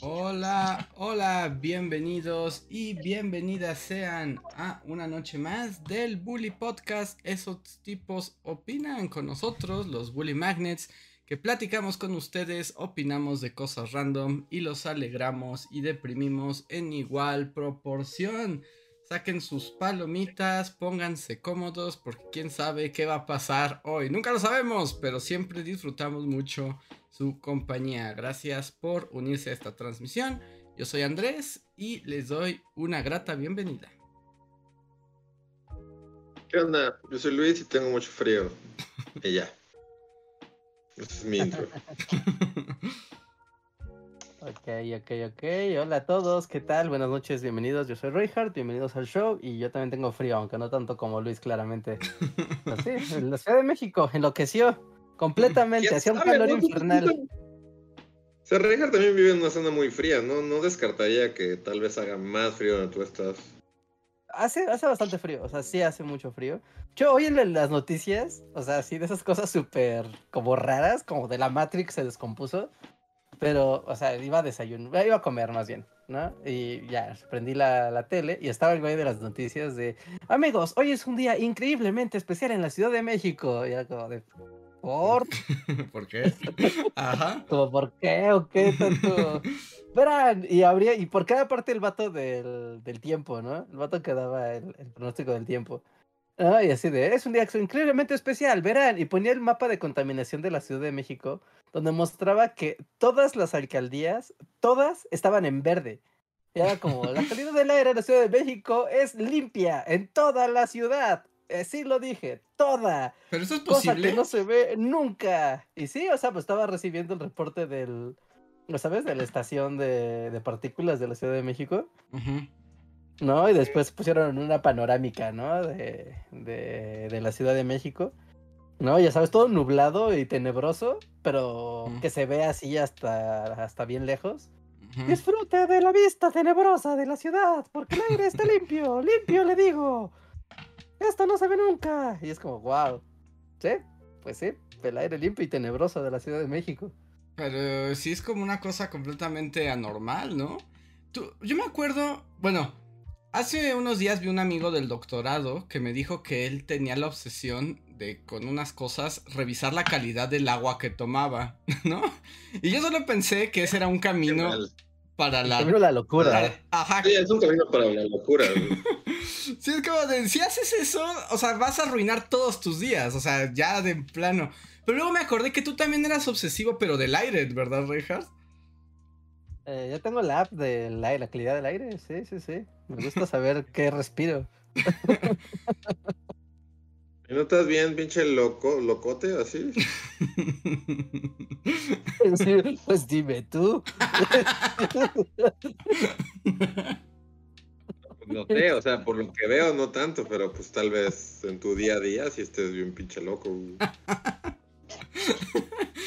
Hola, hola, bienvenidos y bienvenidas sean a una noche más del Bully Podcast. Esos tipos opinan con nosotros, los Bully Magnets, que platicamos con ustedes, opinamos de cosas random y los alegramos y deprimimos en igual proporción. Saquen sus palomitas, pónganse cómodos porque quién sabe qué va a pasar hoy. Nunca lo sabemos, pero siempre disfrutamos mucho su compañía. Gracias por unirse a esta transmisión. Yo soy Andrés y les doy una grata bienvenida. ¿Qué onda? Yo soy Luis y tengo mucho frío. y ya. Este es mi intro. Ok, ok, ok. Hola a todos, ¿qué tal? Buenas noches, bienvenidos. Yo soy Reinhardt, bienvenidos al show. Y yo también tengo frío, aunque no tanto como Luis, claramente. Así, en la Ciudad de México, enloqueció completamente, hacía un calor infernal. O sea, Reinhardt también vive en una zona muy fría, ¿no? No descartaría que tal vez haga más frío donde tú estás. Hace, hace bastante frío, o sea, sí hace mucho frío. Yo hoy en las noticias, o sea, sí de esas cosas súper como raras, como de la Matrix se descompuso. Pero, o sea, iba a desayunar, iba a comer más bien, ¿no? Y ya, prendí la, la, tele y estaba el güey de las noticias de, amigos, hoy es un día increíblemente especial en la Ciudad de México. Y era como de, ¿por? ¿Por qué? Ajá. Como, ¿por qué o qué tanto? Verán, y habría, y por cada parte el vato del, del tiempo, ¿no? El vato que daba el, el pronóstico del tiempo. Ah, y así de, es un día increíblemente especial, verán. Y ponía el mapa de contaminación de la Ciudad de México, donde mostraba que todas las alcaldías, todas estaban en verde. Y era como, la calidad del aire en la Ciudad de México es limpia en toda la ciudad. Sí lo dije, toda. Pero eso es posible. Cosa que no se ve nunca. Y sí, o sea, pues estaba recibiendo el reporte del, ¿lo sabes? De la estación de, de partículas de la Ciudad de México. Ajá. ¿No? Y después pusieron una panorámica, ¿no? De, de, de, la Ciudad de México. ¿No? Ya sabes, todo nublado y tenebroso, pero mm. que se ve así hasta, hasta bien lejos. Mm -hmm. Disfrute de la vista tenebrosa de la ciudad, porque el aire está limpio, limpio le digo. Esto no se ve nunca. Y es como, wow. ¿Sí? Pues sí, el aire limpio y tenebroso de la Ciudad de México. Pero sí es como una cosa completamente anormal, ¿no? Tú, yo me acuerdo, bueno, Hace unos días vi un amigo del doctorado que me dijo que él tenía la obsesión de con unas cosas revisar la calidad del agua que tomaba, ¿no? Y yo solo pensé que ese era un camino para la... Camino la locura. La, ajá. Sí, es un camino para la locura. sí, es como de, si haces eso, o sea, vas a arruinar todos tus días, o sea, ya de plano. Pero luego me acordé que tú también eras obsesivo, pero del aire, ¿verdad, Reinhardt? Eh, yo tengo la app de la, la calidad del aire, sí, sí, sí. Me gusta saber qué respiro. ¿No estás bien, pinche loco, locote, así? Sí, pues dime tú. No sé, o sea, por lo que veo, no tanto, pero pues tal vez en tu día a día si estés bien pinche loco.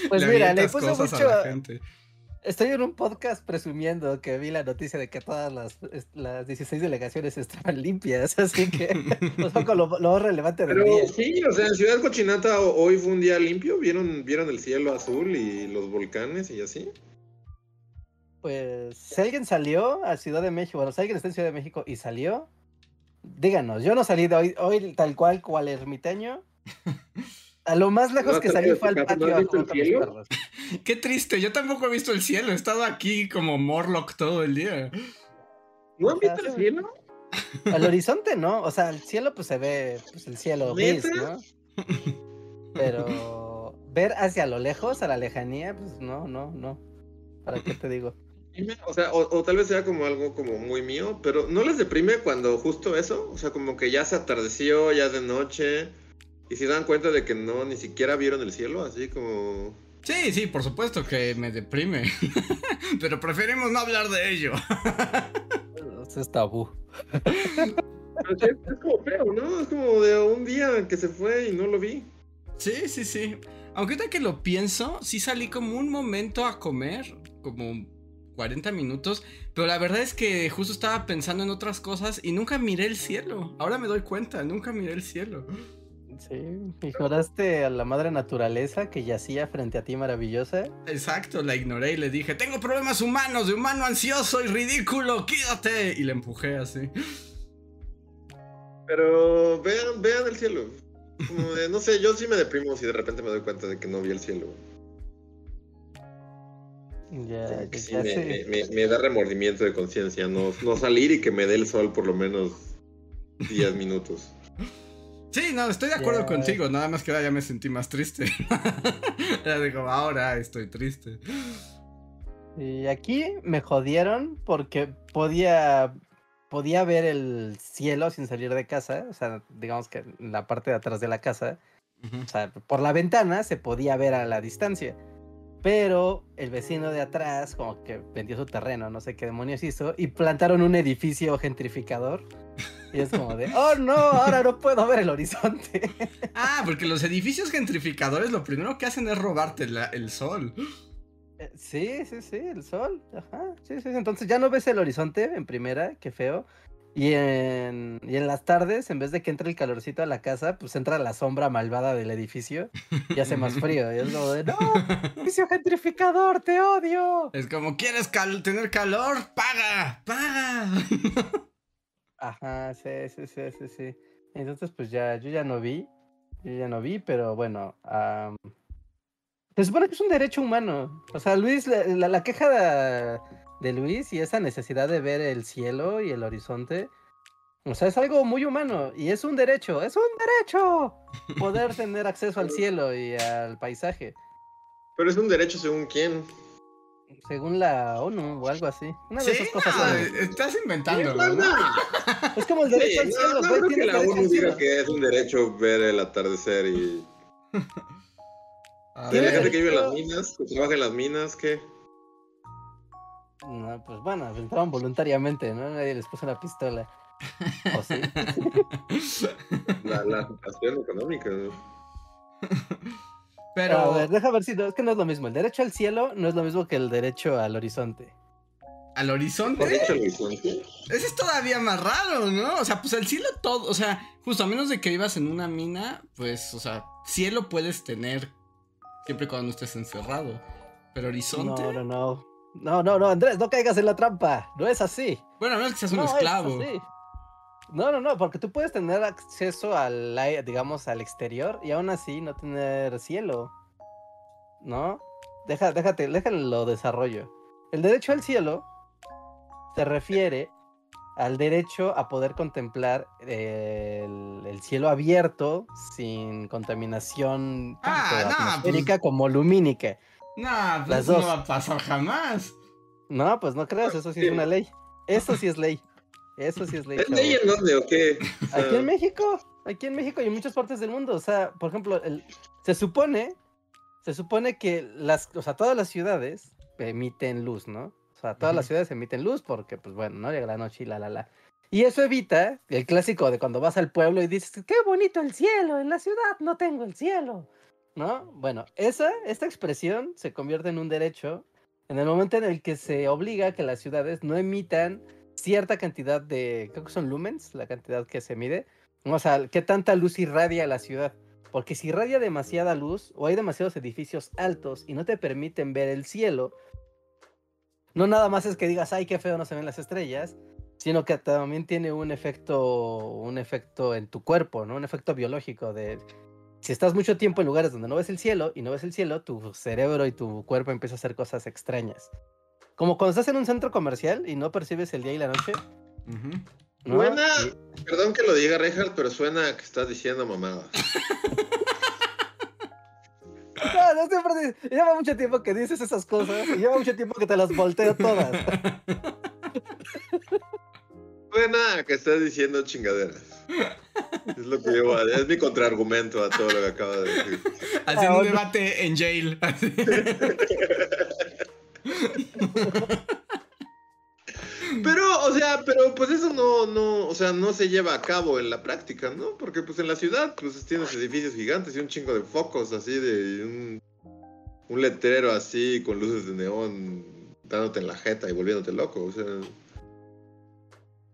Pues le mira, le puse mucho... A la gente. Estoy en un podcast presumiendo que vi la noticia de que todas las, las 16 delegaciones estaban limpias, así que un poco lo, lo relevante del Pero día. sí, o sea, en Ciudad Cochinata hoy fue un día limpio, ¿vieron, vieron el cielo azul y los volcanes y así. Pues, si alguien salió a Ciudad de México, bueno, si alguien está en Ciudad de México y salió, díganos, yo no salí de hoy, hoy tal cual cual ermitaño. A lo más lejos ¿No que salí fue al ¿No patio a visto el cielo? Qué triste, yo tampoco he visto el cielo, he estado aquí como Morlock todo el día. ¿No han visto el cielo? Al horizonte no, o sea, el cielo pues se ve, pues el cielo gris. ¿no? Pero ver hacia lo lejos, a la lejanía, pues no, no, no. ¿Para qué te digo? O sea, o, o tal vez sea como algo como muy mío, pero ¿no les deprime cuando justo eso? O sea, como que ya se atardeció, ya de noche, y se dan cuenta de que no, ni siquiera vieron el cielo, así como... Sí, sí, por supuesto que me deprime. Pero preferimos no hablar de ello. Eso es tabú. Pero sí, es como feo, ¿no? Es como de un día que se fue y no lo vi. Sí, sí, sí. Aunque ahorita que lo pienso, sí salí como un momento a comer, como 40 minutos, pero la verdad es que justo estaba pensando en otras cosas y nunca miré el cielo. Ahora me doy cuenta, nunca miré el cielo. Sí, ignoraste a la madre naturaleza que yacía frente a ti maravillosa. Exacto, la ignoré y le dije, tengo problemas humanos, de humano ansioso y ridículo, quídate. Y le empujé así. Pero vean, vean el cielo. Como de, no sé, yo sí me deprimo si de repente me doy cuenta de que no vi el cielo. Ya, sí ya me, me- me- me da remordimiento de conciencia no, no salir y que me dé el sol por lo menos 10 minutos. Sí, no, estoy de acuerdo Ya. contigo, nada más que ahora ya me sentí más triste. ya digo, ahora estoy triste. Y aquí me jodieron porque podía, podía ver el cielo sin salir de casa. O sea, digamos que en la parte de atrás de la casa. Ujú. O sea, por la ventana se podía ver a la distancia. Pero el vecino de atrás, como que vendió su terreno, no sé qué demonios hizo, y plantaron un edificio gentrificador. Y es como de, oh no, ahora no puedo ver el horizonte. Ah, porque los edificios gentrificadores lo primero que hacen es robarte la- el sol. Eh, Sí, sí, sí, el sol. Ajá. Sí, sí, sí. Entonces ya no ves el horizonte en primera, qué feo. Y en, y en las tardes, en vez de que entre el calorcito a la casa, pues entra la sombra malvada del edificio y hace más frío. Y es como de, no, edificio gentrificador, te odio. Es como, ¿quieres cal- tener calor? ¡Paga! ¡Paga! Ajá, sí, sí, sí, sí, sí. Entonces, pues ya, yo ya no vi, yo ya no vi, pero bueno, am, se supone que es un derecho humano. O sea, Luis, la, la- la queja de, de Luis y esa necesidad de ver el cielo y el horizonte, o sea, es algo muy humano y es un derecho, es un derecho poder tener acceso al cielo y al paisaje, Pero es un derecho según quién. Según la ONU o algo así. Una de Sí, esas cosas. no, ONU. estás inventando, No, ¿no? Es como el Sí, derecho al cielo, no güey, creo que la ONU diga que es un derecho ver el atardecer y... A ¿Y la Tiene gente que vive en las minas, que trabaja en las minas, qué? No, pues bueno, entraron voluntariamente, ¿no? Nadie les puso una pistola. ¿O sí? La, la situación económica. ¿no? Pero, A ver, deja ver si no, es que no es lo mismo. El derecho al cielo no es lo mismo que el derecho al horizonte. al ¿Por horizonte, dicho el horizonte? ese es todavía más raro, ¿no? O sea, pues el cielo todo, o sea, justo a menos de que vivas en una mina, pues, o sea, cielo puedes tener siempre y cuando no estés encerrado. Pero horizonte, No, no, no. No, no, no, Andrés, no caigas en la trampa. No es así. bueno, a menos que seas un no es esclavo. así. No, no, no, porque tú puedes tener acceso al, digamos, al exterior y aún así no tener cielo. ¿No? Deja, déjate, déjalo desarrollo. El derecho al cielo se refiere al derecho a poder contemplar el, el cielo abierto sin contaminación Ah, tanto no, pues- como lumínica. Nah, pues Las dos. no va a pasar jamás. No, pues no creas, eso sí es una ley. Eso sí es ley. Eso sí es ley. ¿Es ley en dónde o qué? O sea, Aquí en México, aquí en México y en muchas partes del mundo. O sea, por ejemplo, el- se supone, se supone que las, o sea, todas las ciudades emiten luz, ¿no? O sea, todas las ciudades emiten luz porque, pues bueno, no llega la noche y la la la. Y eso evita el clásico de cuando vas al pueblo y dices, qué bonito el cielo, en la ciudad no tengo el cielo. ¿No? Bueno, esa, esta expresión se convierte en un derecho en el momento en el que se obliga a que las ciudades no emitan cierta cantidad de, creo que son lumens, la cantidad que se mide, o sea, qué tanta luz irradia la ciudad. Porque si irradia demasiada luz o hay demasiados edificios altos y no te permiten ver el cielo, no nada más es que digas, ay, qué feo no se ven las estrellas, sino que también tiene un efecto, un efecto en tu cuerpo, ¿no? Un efecto biológico de si estás mucho tiempo en lugares donde no ves el cielo y no ves el cielo, tu cerebro y tu cuerpo empieza a hacer cosas extrañas. Como cuando estás en un centro comercial y no percibes el día y la noche. ¿no? Buena. Perdón que lo diga, Reinhardt, pero suena que estás diciendo mamada. No, no siempre Lleva mucho tiempo que dices esas cosas y lleva mucho tiempo que te las volteo todas. Suena que estás diciendo chingaderas. Es lo que yo voy a- Es mi contraargumento a todo lo que acaba de decir. Haciendo Ah, un ok. debate en jail. Pero, o sea, pero pues eso no, no, o sea, no se lleva a cabo en la práctica, ¿no? Porque pues en la ciudad, pues tienes edificios gigantes y un chingo de focos así de un, letrero así con luces de neón dándote en la jeta y volviéndote loco, o sea.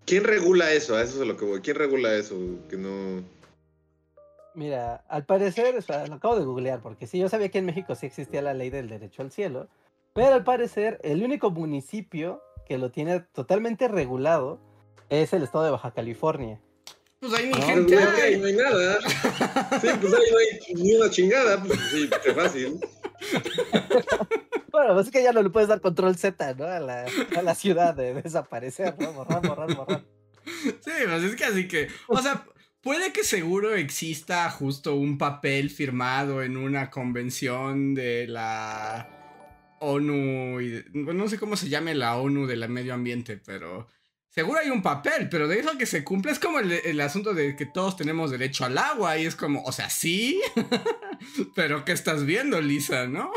¿Quién regula eso? A eso es a lo que voy. ¿Quién regula eso? Que no. Mira, al parecer, lo acabo de googlear, porque sí, yo sabía que en México sí existía la ley del derecho al cielo, pero al parecer el único municipio que lo tiene totalmente regulado es el estado de Baja California. Pues ahí ni Pues, gente hay. no hay nada. Sí, pues ahí no hay ni una chingada. Pues sí, qué fácil. Bueno, pues es que ya no le puedes dar control Z, ¿no? A la, a la ciudad de desaparecer, ¿no? Borrar, borrar, borrar. Sí, pues es que así que, o sea, puede que seguro exista justo un papel firmado en una convención de la ONU, y de- no sé cómo se llame la ONU del medio ambiente, pero seguro hay un papel, pero de eso que se cumple es como el, el asunto de que todos tenemos derecho al agua y es como, o sea, sí, pero ¿qué estás viendo, Lisa, no?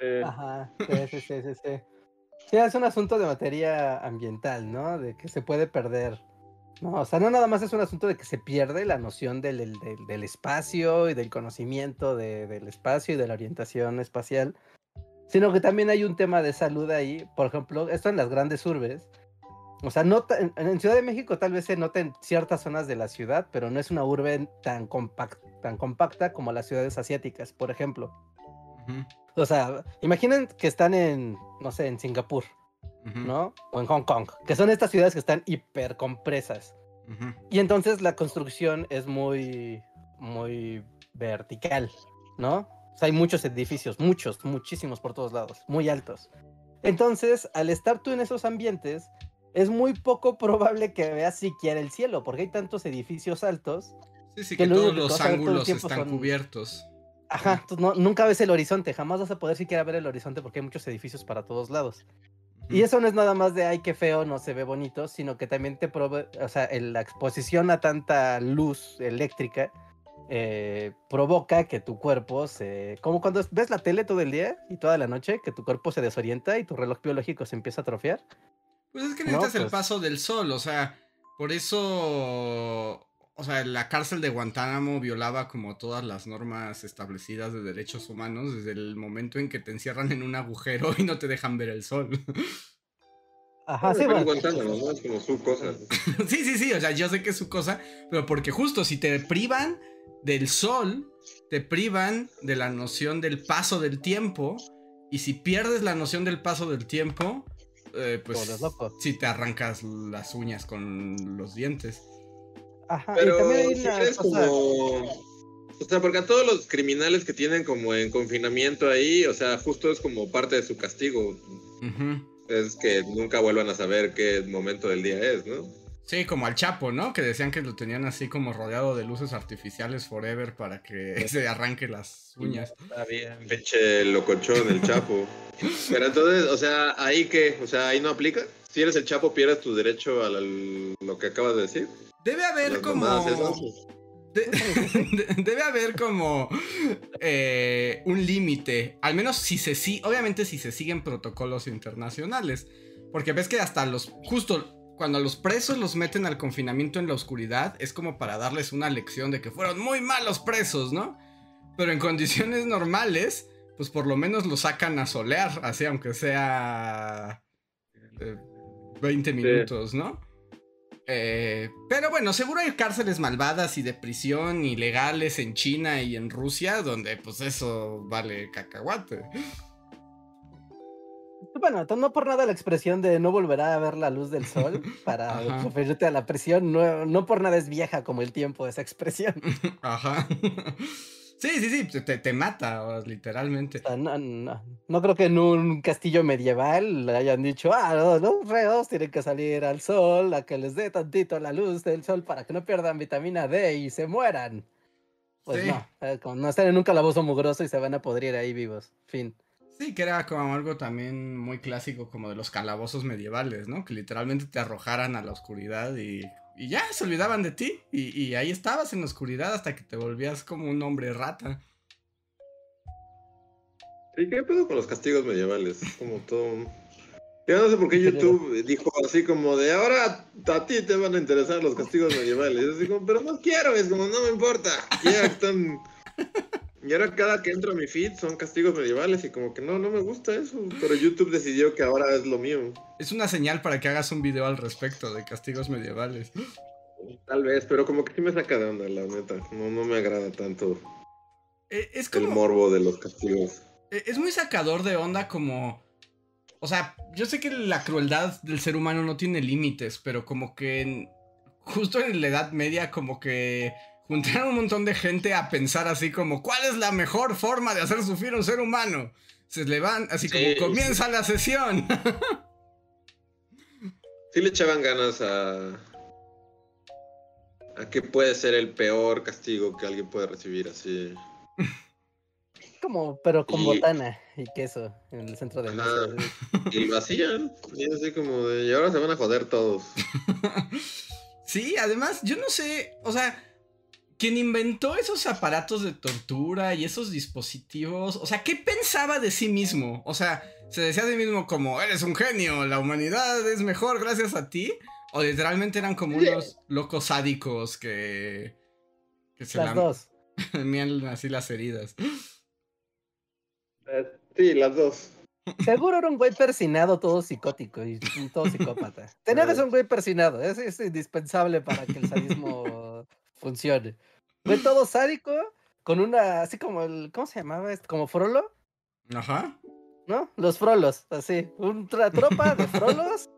Eh, Ajá, sí, sí, sí, sí, sí. Sí, es un asunto de materia ambiental, ¿no? De que se puede perder. No, o sea, no nada más es un asunto de que se pierde la noción del, del- del- del espacio y del conocimiento de- del espacio y de la orientación espacial, sino que también hay un tema de salud ahí. Por ejemplo, esto en las grandes urbes. O sea, no en, en Ciudad de México tal vez se nota en ciertas zonas de la ciudad, pero no es una urbe tan, compact, tan compacta como las ciudades asiáticas, por ejemplo. O sea, imaginen que están en, no sé, en Singapur, ¿no? O en Hong Kong, que son estas ciudades que están hipercompresas. ujú. Y entonces la construcción es muy, muy vertical, ¿no? O sea, hay muchos edificios, muchos, muchísimos por todos lados, muy altos. Entonces, al estar tú en esos ambientes, es muy poco probable que veas siquiera el cielo, porque hay tantos edificios altos. Sí, sí, que todos los ángulos están son- cubiertos. Ajá, tú no- nunca ves el horizonte, jamás vas a poder siquiera ver el horizonte porque hay muchos edificios para todos lados. Y eso no es nada más de, ay, qué feo, no se ve bonito, sino que también te provee, o sea, el- la exposición a tanta luz eléctrica eh, provoca que tu cuerpo se... Como cuando ves la tele todo el día y toda la noche, que tu cuerpo se desorienta y tu reloj biológico se empieza a atrofiar. Pues es que No, necesitas el pues- paso del sol, o sea, por eso, o sea, la cárcel de Guantánamo violaba como todas las normas establecidas de derechos humanos desde el momento en que te encierran en un agujero y no te dejan ver el sol. Ajá, sí, bueno, Guantánamo, ¿no? Es como su cosa. sí, sí, sí, o sea, yo sé que es su cosa, pero porque justo si te privan del sol, te privan de la noción del paso del tiempo, y si pierdes la noción del paso del tiempo, eh, pues loco. si te arrancas las uñas con los dientes. Ajá, y Pero también hay sí una cosa- como... O sea, porque a todos los criminales que tienen como en confinamiento ahí, o sea, justo es como parte de su castigo. Ujú. Es que nunca vuelvan a saber qué momento del día es, ¿no? Sí, como al Chapo, ¿no? Que decían que lo tenían así como rodeado de luces artificiales forever para que se arranque las uñas. Está bien. Pinche locochón, el Chapo. Pero entonces, o sea, ahí que, o sea, ahí no aplica. Si eres el Chapo, pierdes tu derecho a la- lo que acabas de decir. Debe haber Las como... de- de- debe haber como eh, un límite. Al menos si se sigue... Obviamente si se siguen protocolos internacionales. Porque ves que hasta los... Justo cuando a los presos los meten al confinamiento en la oscuridad, es como para darles una lección de que fueron muy malos presos, ¿no? Pero en condiciones normales, pues por lo menos los sacan a solear, así aunque sea eh, 20 minutos, ¿no? Eh, pero bueno, seguro hay cárceles malvadas y de prisión ilegales en China y en Rusia, donde pues eso vale cacahuate. Bueno, no por nada la expresión de no volverá a ver la luz del sol para referirte a la presión, no, no por nada es vieja como el tiempo esa expresión. Ajá. Sí, sí, sí, te, te mata, literalmente. O sea, no, no- no creo que en un castillo medieval le hayan dicho, ah, no, los reos tienen que salir al sol, a que les dé tantito la luz del sol para que no pierdan vitamina D y se mueran. Pues Sí. no, eh, como no están en un calabozo mugroso y se van a podrir ahí vivos. Fin. Sí, que era como algo también muy clásico como de los calabozos medievales, ¿no? Que literalmente te arrojaran a la oscuridad y, y ya se olvidaban de ti. Y, y ahí estabas en la oscuridad hasta que te volvías como un hombre rata. ¿Y qué pedo con los castigos medievales? Es como todo un... Yo no sé por qué YouTube dijo así como de ahora a ti te van a interesar los castigos medievales. Yo así como, pero no quiero, es como, no me importa. Ya están. Y ahora cada que entro a mi feed son castigos medievales y como que no, no me gusta eso. Pero YouTube decidió que ahora es lo mío. Es una señal para que hagas un video al respecto de castigos medievales. Tal vez, pero como que sí me saca de onda, la neta. No, no me agrada tanto Eh, es como. el morbo de los castigos. Eh, Es muy sacador de onda como... O sea, yo sé que la crueldad del ser humano no tiene límites, pero como que en- justo en la Edad Media como que juntaron un montón de gente a pensar así como, ¿cuál es la mejor forma de hacer sufrir a un ser humano? Se le van así como, Sí, comienza la sesión. Sí le echaban ganas a. a qué puede ser el peor castigo que alguien puede recibir así. Como, pero con Y- botana y queso en el centro de mesa. Y lo hacían. Y es así como de. Y ahora se van a joder todos. sí, además, yo no sé, o sea, quien inventó esos aparatos de tortura y esos dispositivos, o sea, ¿qué pensaba de sí mismo? O sea, ¿se decía de sí mismo como, eres un genio, la humanidad es mejor gracias a ti? ¿O literalmente eran como Sí. unos locos sádicos que... que se Las dos. lamían así las heridas? Eh, Sí, las dos. Seguro era un güey persinado todo psicótico y todo psicópata. Tenía que ser un güey persinado, es, es indispensable para que el sadismo funcione. Güey todo sádico, con una, así como el, ¿cómo se llamaba? este? Como frolo, Ajá. ¿no? Los frolos, así, una tropa de frolos,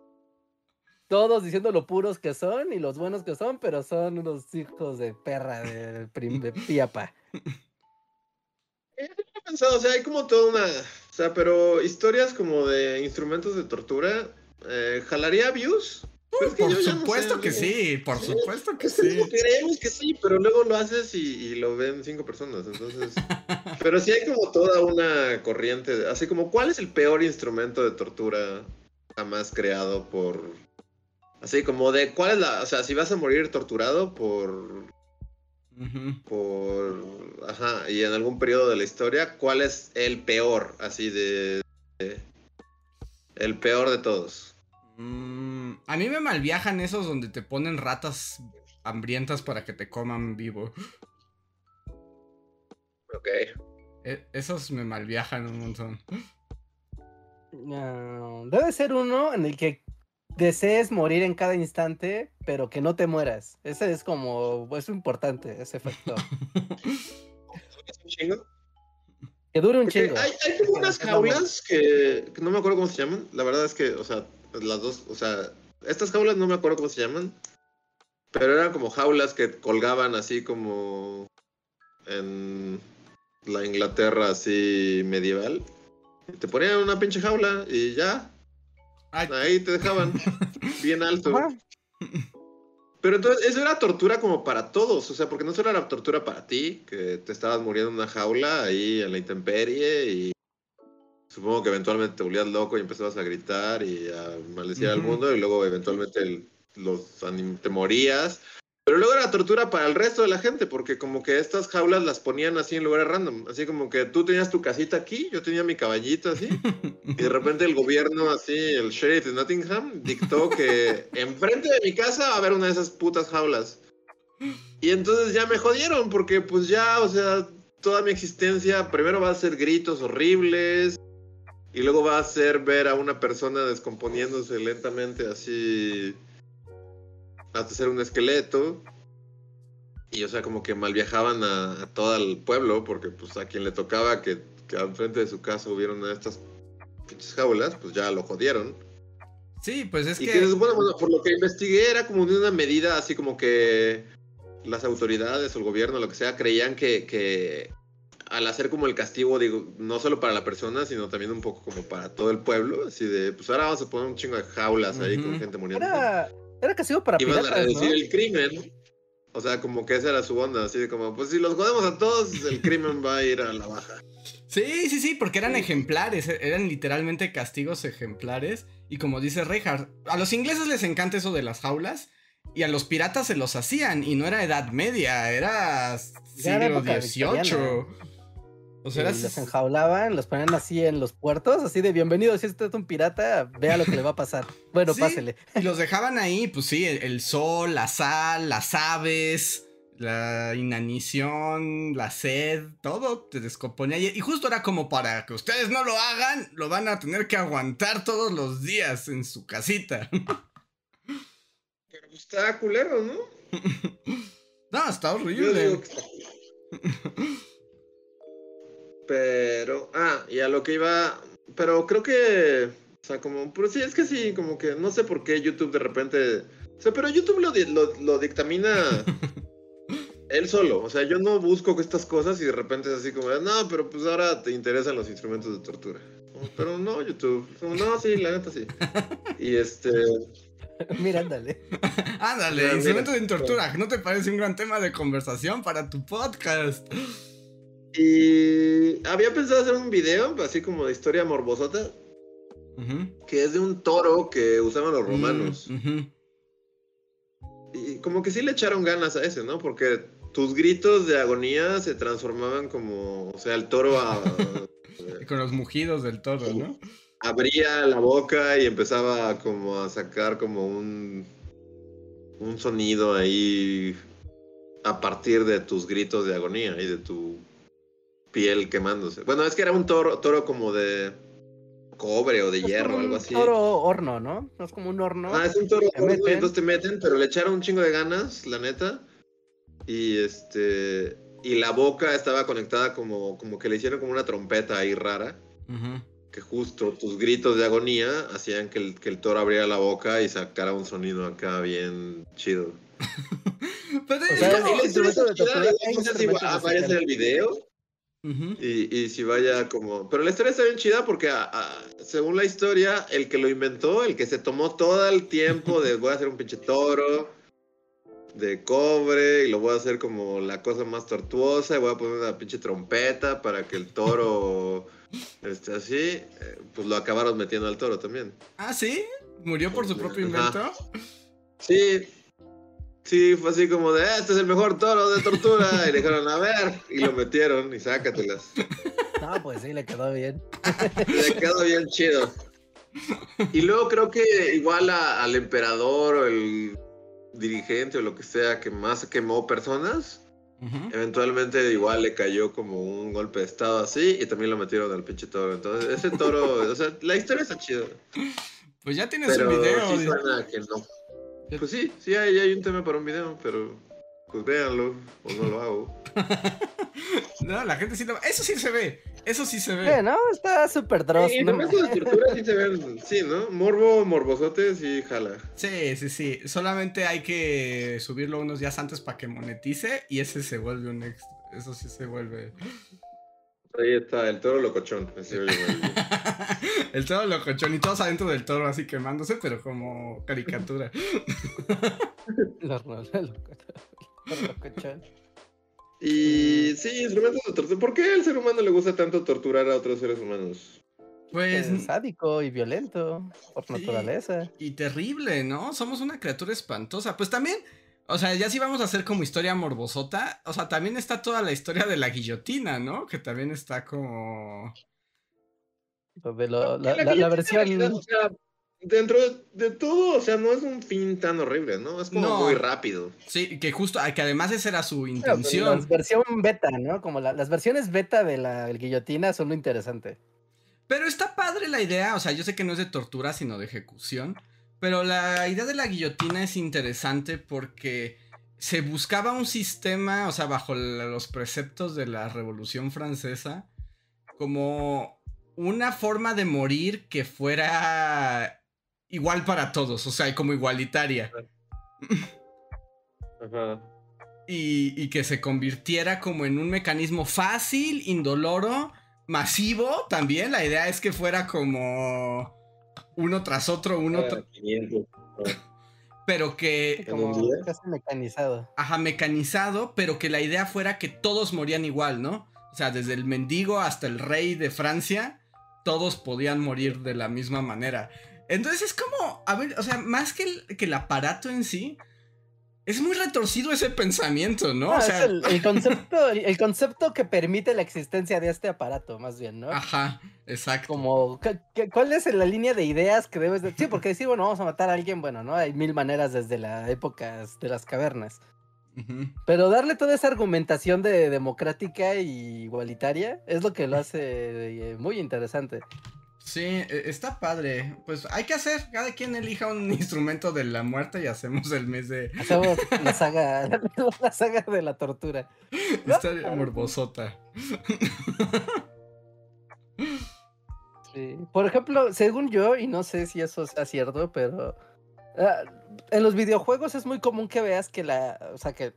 todos diciendo lo puros que son y los buenos que son, pero son unos hijos de perra de, de piapa. He pensado, o sea, hay como toda una. O sea, pero historias como de instrumentos de tortura. Eh, ¿Jalaría views? Pero es que Por no supuesto sé, que sí, por Sí, supuesto que sí. creemos que sí, pero luego lo haces y, y lo ven cinco personas, entonces... pero sí hay como toda una corriente, de- así como, ¿cuál es el peor instrumento de tortura jamás creado por... Así como de, ¿cuál es la... O sea, si vas a morir torturado por... Por... Ajá, y en algún periodo de la historia, ¿cuál es el peor, así de... de- el peor de todos? Mm, a mí me malviajan esos donde te ponen ratas hambrientas para que te coman vivo. Ok. E- esos me malviajan un montón. No, debe ser uno en el que desees morir en cada instante, pero que no te mueras. Ese es como, es importante, ese efecto. ¿Es un chingo? Que dure un Porque chingo. Hay, hay como unas Es la moda. jaulas que, que no me acuerdo cómo se llaman. La verdad es que, o sea, las dos, o sea, estas jaulas no me acuerdo cómo se llaman. Pero eran como jaulas que colgaban así como en la Inglaterra así medieval. Te ponían una pinche jaula y ya, Ay, ahí te dejaban bien alto. Ajá. Pero entonces, eso era tortura como para todos, o sea, porque no solo era tortura para ti, que te estabas muriendo en una jaula ahí en la intemperie y supongo que eventualmente te volvías loco y empezabas a gritar y a maldecir al Ujú. mundo y luego eventualmente el- los te morías. Pero luego era tortura para el resto de la gente, porque como que estas jaulas las ponían así en lugares random, así como que tú tenías tu casita aquí, yo tenía mi caballito así, y de repente el gobierno, así, el sheriff de Nottingham, dictó que enfrente de mi casa va a haber una de esas putas jaulas. Y entonces ya me jodieron, porque pues ya, o sea, toda mi existencia primero va a ser gritos horribles, y luego va a ser ver a una persona descomponiéndose lentamente así, hasta ser un esqueleto. Y o sea, como que mal viajaban a, a todo el pueblo, porque pues a quien le tocaba que, que al frente de su casa hubiera una de estas pinches jaulas, pues ya lo jodieron. sí, pues es y que... que se supone, bueno, por lo que investigué, era como de una medida así como que las autoridades o el gobierno, lo que sea, creían que, que al hacer como el castigo, digo, no solo para la persona, sino también un poco como para todo el pueblo, así de, pues ahora vamos a poner un chingo de jaulas ahí con gente muriendo. Era, era castigo para Iban a piratas, reducir ¿no? el crimen. O sea, como que esa era su onda, así de como, pues si los jodemos a todos, el crimen va a ir a la baja. Sí, sí, sí, porque eran ejemplares, e- eran literalmente castigos ejemplares. Y como dice Reinhardt, a los ingleses les encanta eso de las jaulas. Y a los piratas se los hacían. Y no era edad media, era siglo XVIII. O sea, los enjaulaban, los ponían así en los puertos, así de bienvenido, si usted es un pirata, vea lo que le va a pasar. Bueno, pásele. Y los dejaban ahí, pues sí, el, sol, la sal, las aves, la inanición, la sed, todo te descomponía. Y justo era como para que ustedes no lo hagan, lo van a tener que aguantar todos los días en su casita. Pero está culero, ¿no? no, está horrible. Pero, ah, y a lo que iba, pero creo que, o sea, como, pero sí, es que sí, como que no sé por qué YouTube de repente, o sea, pero YouTube lo, lo, dictamina él solo, o sea, yo no busco estas cosas y de repente es así como, no, pero pues ahora te interesan los instrumentos de tortura. Pero no, YouTube, no, sí, la neta sí. Y este... Mira, ándale. ándale, instrumentos de tortura, ¿no te parece un gran tema de conversación para tu podcast? Y había pensado hacer un video, así como de historia morbosota, que es de un toro que usaban los mm, romanos. Y como que sí le echaron ganas a ese, ¿no? Porque tus gritos de agonía se transformaban como, o sea, el toro a... Con los mugidos del toro, ¿no? Abría la boca y empezaba como a sacar como un, un sonido ahí a partir de tus gritos de agonía y de tu piel quemándose. Bueno, es que era un toro, toro como de cobre o de hierro, algo así. Un toro horno, ¿no? No es como un horno. Ah, es un toro horno, entonces te meten, pero le echaron un chingo de ganas, la neta. Y este. Y la boca estaba conectada como, como que le hicieron como una trompeta ahí rara. Que justo tus gritos de agonía hacían que el, que el toro abriera la boca y sacara un sonido acá bien chido. Pero o sea, el instrumento de no sé si aparece en el video, y, y, si vaya como... Pero la historia está bien chida porque según la historia, el que lo inventó, el que se tomó todo el tiempo de voy a hacer un pinche toro de cobre y lo voy a hacer como la cosa más tortuosa y voy a poner una pinche trompeta para que el toro esté así, eh, pues lo acabaron metiendo al toro también. Ah, sí, murió por su propio invento. Sí, Sí, fue así como de, este es el mejor toro de tortura. Y le dijeron, a ver, y lo metieron y sácatelas. No, pues sí, le quedó bien. Le quedó bien chido. Y luego creo que igual al emperador o el dirigente o lo que sea que más quemó personas, eventualmente igual le cayó como un golpe de estado así y también lo metieron al pinche toro. Entonces, ese toro, o sea, la historia está chida. Pues ya tienes un video. Sí suena que no. Pues sí, sí hay, hay un tema para un video, pero pues véanlo o no lo hago. no, la gente sí lo Eso sí se ve. Eso sí se ve. ¿no? Está súper dross. Sí, ¿no? de tortura sí se ven. Sí, ¿no? Morbo, morbosote, sí jala. Sí, sí, sí. Solamente hay que subirlo unos días antes para que monetice y ese se vuelve un extra. Eso sí se vuelve. Ahí está, el toro locochón. el toro locochón y todos adentro del toro así quemándose, pero como caricatura. locochón. Y sí, instrumentos de tortura. ¿Por qué al ser humano le gusta tanto torturar a otros seres humanos? Pues. Es sádico y violento, por naturaleza. Y terrible, ¿no? Somos una criatura espantosa. Pues también o sea, ya si vamos a hacer como historia morbosota, o sea, también está toda la historia de la guillotina, ¿no? Que también está como... la, versión... dentro de, todo, o sea, no es un fin tan horrible, ¿no? Es como muy rápido. Sí, que justo, que además esa era su intención. la versión beta, ¿no? Como las versiones beta de la guillotina son lo interesante. Pero está padre la idea, o sea, yo sé que no es de tortura, sino de ejecución. Pero la idea de la guillotina es interesante porque se buscaba un sistema, o sea, bajo los preceptos de la Revolución Francesa, como una forma de morir que fuera igual para todos, o sea, como igualitaria. Ajá. Y, y, que se convirtiera como en un mecanismo fácil, indoloro, masivo también. La idea es que fuera como uno tras otro, uno tras... Pero que... Como casi mecanizado. Ajá, mecanizado, pero que la idea fuera que todos morían igual, ¿no? O sea, desde el mendigo hasta el rey de Francia, todos podían morir de la misma manera. Entonces es como, a ver, o sea, más que el, que el aparato en sí, es muy retorcido ese pensamiento, ¿no? No, o es sea, el, el concepto, el, concepto que permite la existencia de este aparato, más bien, ¿no? ajá, exacto. Como, ¿qué- qué- ¿cuál es la línea de ideas que debes de...? Sí, porque decir, bueno, vamos a matar a alguien, bueno, ¿no? Hay mil maneras desde la época de las cavernas. Pero darle toda esa argumentación de democrática y igualitaria es lo que lo hace eh, muy interesante. Sí, e- está padre. Pues hay que hacer, cada quien elija un instrumento de la muerte y hacemos el mes de... Hacemos la saga, la saga de la tortura. Está morbosota. Sí. Por ejemplo, según yo, y no sé si eso sea cierto, pero ah, en los videojuegos es muy común que veas que la, o sea, que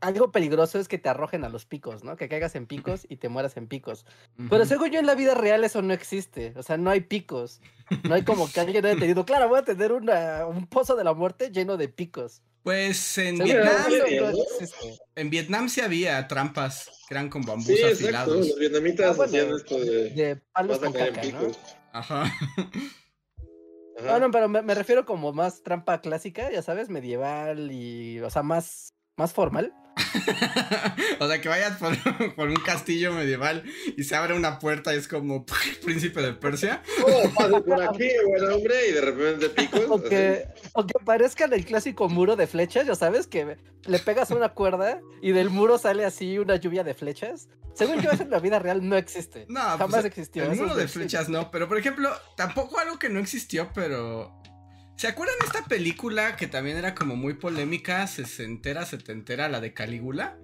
algo peligroso es que te arrojen a los picos, ¿no? Que caigas en picos y te mueras en picos. Pero Ujú. según yo en la vida real eso no existe, o sea, no hay picos. No hay como que alguien haya tenido, claro, voy a tener una, un pozo de la muerte lleno de picos. Pues en Según Vietnam, no en Vietnam sí había trampas que eran con bambús Sí, exacto. afilados. Los vietnamitas Ah, bueno, hacían esto de. De palos con caer en caca, ¿no? picos. Ajá. Ajá. No, no, pero me, me refiero como más trampa clásica, ya sabes, medieval y, o sea, más, más formal. o sea, que vayas por, por un castillo medieval y se abre una puerta y es como príncipe de Persia. Oh, pase por aquí, buen hombre, y de repente picos. O que, o que parezcan el clásico muro de flechas, ya sabes, que le pegas una cuerda y del muro sale así una lluvia de flechas. Según yo, eso en la vida real no existe. No, Jamás pues, existió. El eso muro de- flechas no, pero por ejemplo, tampoco algo que no existió, pero. ¿Se acuerdan de esta película que también era como muy polémica, sesentera, setentera, la de Calígula?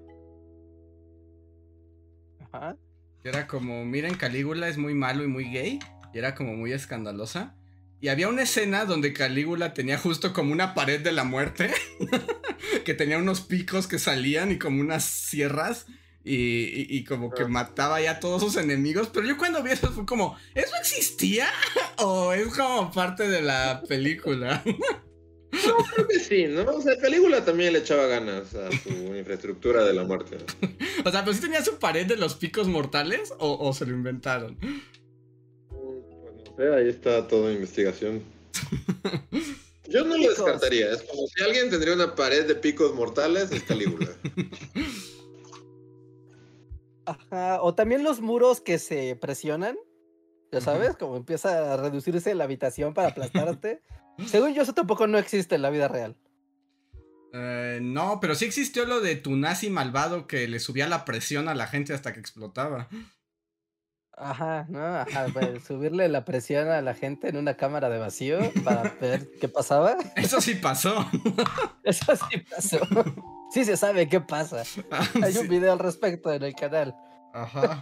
Ajá. Era como, miren, Calígula es muy malo y muy gay. Y era como muy escandalosa. Y había una escena donde Calígula tenía justo como una pared de la muerte. que tenía unos picos que salían y como unas sierras. Y, como que mataba ya a todos sus enemigos. Pero yo cuando vi eso fue como, ¿eso existía? ¿O es como parte de la película? Creo que sí, ¿no? O sea, Calígula también le echaba ganas a su infraestructura de la muerte. o sea, pues sí tenía su pared de los picos mortales o, o se lo inventaron. Bueno, no ahí está toda investigación. Yo no lo descartaría. Es como si alguien tendría una pared de picos mortales, es Calígula. Ajá. O también los muros que se presionan. Ya sabes, como empieza a reducirse la habitación para aplastarte. Según yo, eso tampoco no existe en la vida real. Eh, no, pero sí existió lo de tu nazi malvado que le subía la presión a la gente hasta que explotaba. Ajá, ¿no? Ajá, pues, subirle la presión a la gente en una cámara de vacío para ver qué pasaba. Eso sí pasó. Eso sí pasó. Sí se sabe qué pasa. Hay un video al respecto en el canal. Ajá.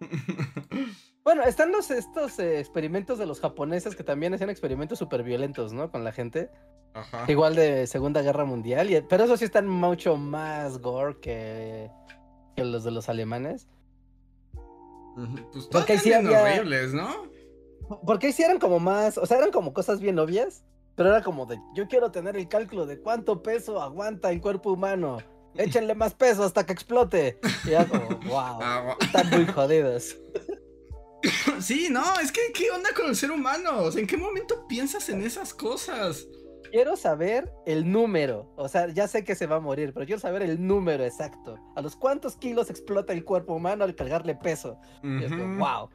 Bueno, están los estos eh, experimentos de los japoneses que también hacían experimentos súper violentos, ¿no? Con la gente. Ajá. Igual de Segunda Guerra Mundial. y- pero eso sí están mucho más gore que, que los de los alemanes. Pues todos Porque sí había- horribles, ¿no? Porque sí eran como más, o sea, eran como cosas bien obvias, pero era como de, yo quiero tener el cálculo de cuánto peso aguanta el cuerpo humano. Échenle más peso hasta que explote. Y era como, wow, Ah, están muy jodidos. sí, no, es que ¿qué onda con el ser humano? O sea, ¿en qué momento piensas en esas cosas? Quiero saber el número. O sea, ya sé que se va a morir, pero quiero saber el número exacto. ¿A los cuántos kilos explota el cuerpo humano al cargarle peso? Y es como, wow.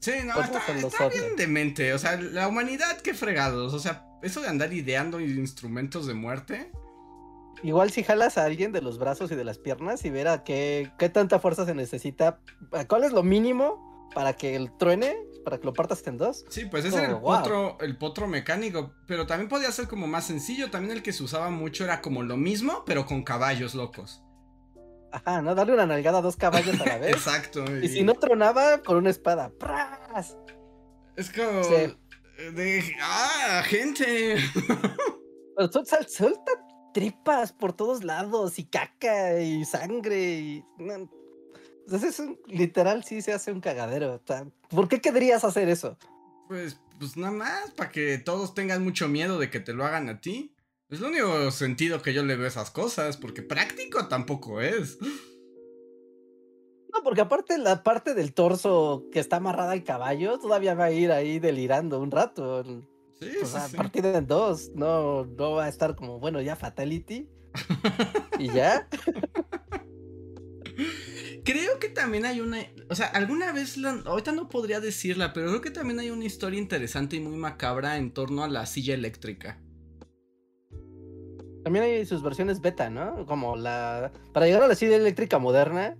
Sí, no, está, está bien demente. O sea, la humanidad, qué fregados. O sea, eso de andar ideando instrumentos de muerte. Igual si jalas a alguien de los brazos y de las piernas y ver a qué, qué tanta fuerza se necesita, cuál es lo mínimo para que el truene, para que lo partas en dos. Sí, pues ese era el Oh, wow. potro, el potro mecánico. Pero también podía ser como más sencillo. También el que se usaba mucho era como lo mismo, pero con caballos locos. Ajá, ¿no? Darle una nalgada a dos caballos a la vez. Exacto. y si no tronaba, con una espada. ¡Pras! Es como. Sí. De. ¡Ah, gente! Pero suelta tripas por todos lados y caca y sangre y... Entonces es un- literal sí se hace un cagadero. ¿Por qué querrías hacer eso? Pues, pues nada más, para que todos tengan mucho miedo de que te lo hagan a ti. Es lo único sentido que yo le veo a esas cosas, porque práctico tampoco es. No, porque aparte la parte del torso que está amarrada al caballo todavía va a ir ahí delirando un rato. Sí, O sí, sea, sí. partida en dos. No, no va a estar como, bueno, ya Fatality. y ya. Creo que también hay una. O sea, alguna vez. la- ahorita no podría decirla, pero creo que también hay una historia interesante y muy macabra en torno a la silla eléctrica. También hay sus versiones beta, ¿no? Como la. Para llegar a la silla eléctrica moderna,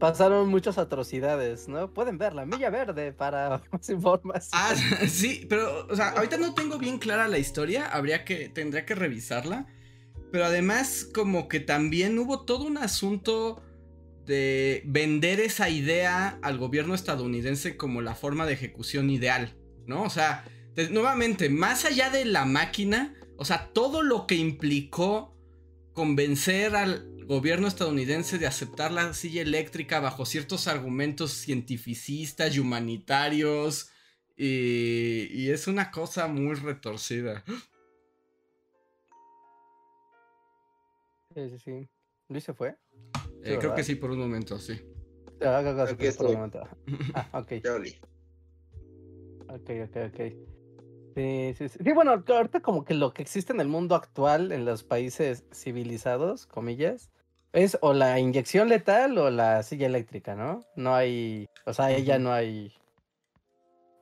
pasaron muchas atrocidades, ¿no? Pueden ver la milla verde para más información. Ah, sí, pero, o sea, ahorita no tengo bien clara la historia, habría que, tendría que revisarla. Pero además, como que también hubo todo un asunto de vender esa idea al gobierno estadounidense como la forma de ejecución ideal, ¿no? O sea, de- nuevamente, más allá de la máquina, o sea, todo lo que implicó convencer al gobierno estadounidense de aceptar la silla eléctrica bajo ciertos argumentos cientificistas y humanitarios. Y, y es una cosa muy retorcida. Sí, sí, sí. Luis se fue. Eh, creo que sí, por un momento, sí. Ah, ah, ah, por un momento. Ah. Ok, ok, ok. Sí, sí, sí. Sí, bueno, ahorita como que lo que existe en el mundo actual, en los países civilizados, comillas, es o la inyección letal o la silla eléctrica, ¿no? No hay, o sea, Ujú. no hay,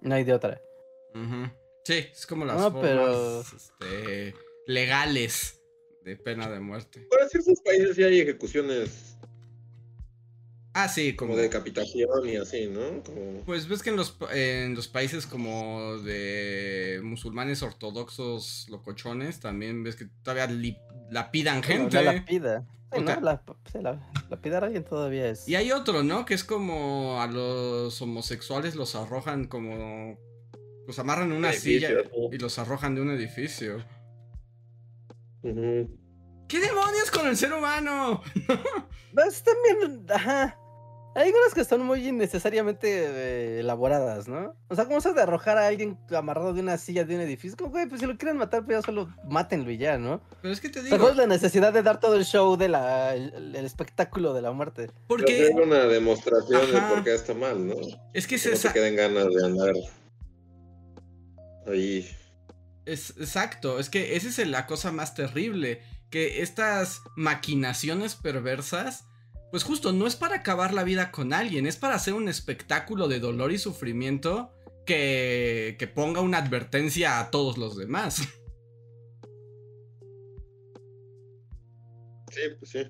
no hay de otra. Sí, es como las No, formas pero- este, legales de pena de muerte. En ciertos países sí hay ejecuciones Ah, sí, como... como de decapitación y así, ¿no? Como... Pues ves que en los, en los países como de musulmanes ortodoxos locochones, también ves que todavía li- lapidan gente. La lapida. Sí. ¿no? La, la- lapidar a alguien todavía es. Y hay otro, ¿no? Que es como a los homosexuales los arrojan como... Los amarran en una Edificio, silla y los arrojan de un edificio. ¿Qué demonios con el ser humano? Es también, ajá. Hay algunas que son muy innecesariamente eh, elaboradas, ¿no? O sea, como eso de arrojar a alguien amarrado de una silla de un edificio, como, güey, pues si lo quieren matar, pues ya solo mátenlo y ya, ¿no? Pero es que te digo, ¿cuál es la necesidad de dar todo el show de la, el, el espectáculo de la muerte? porque Hacer una demostración Ajá. de por qué está mal, ¿no? es que es, Que no esa- te queden ganas de andar ahí. es exacto, es que esa es la cosa más terrible, que estas maquinaciones perversas, pues justo no es para acabar la vida con alguien, es para hacer un espectáculo de dolor y sufrimiento que, que ponga una advertencia a todos los demás. Sí, pues sí.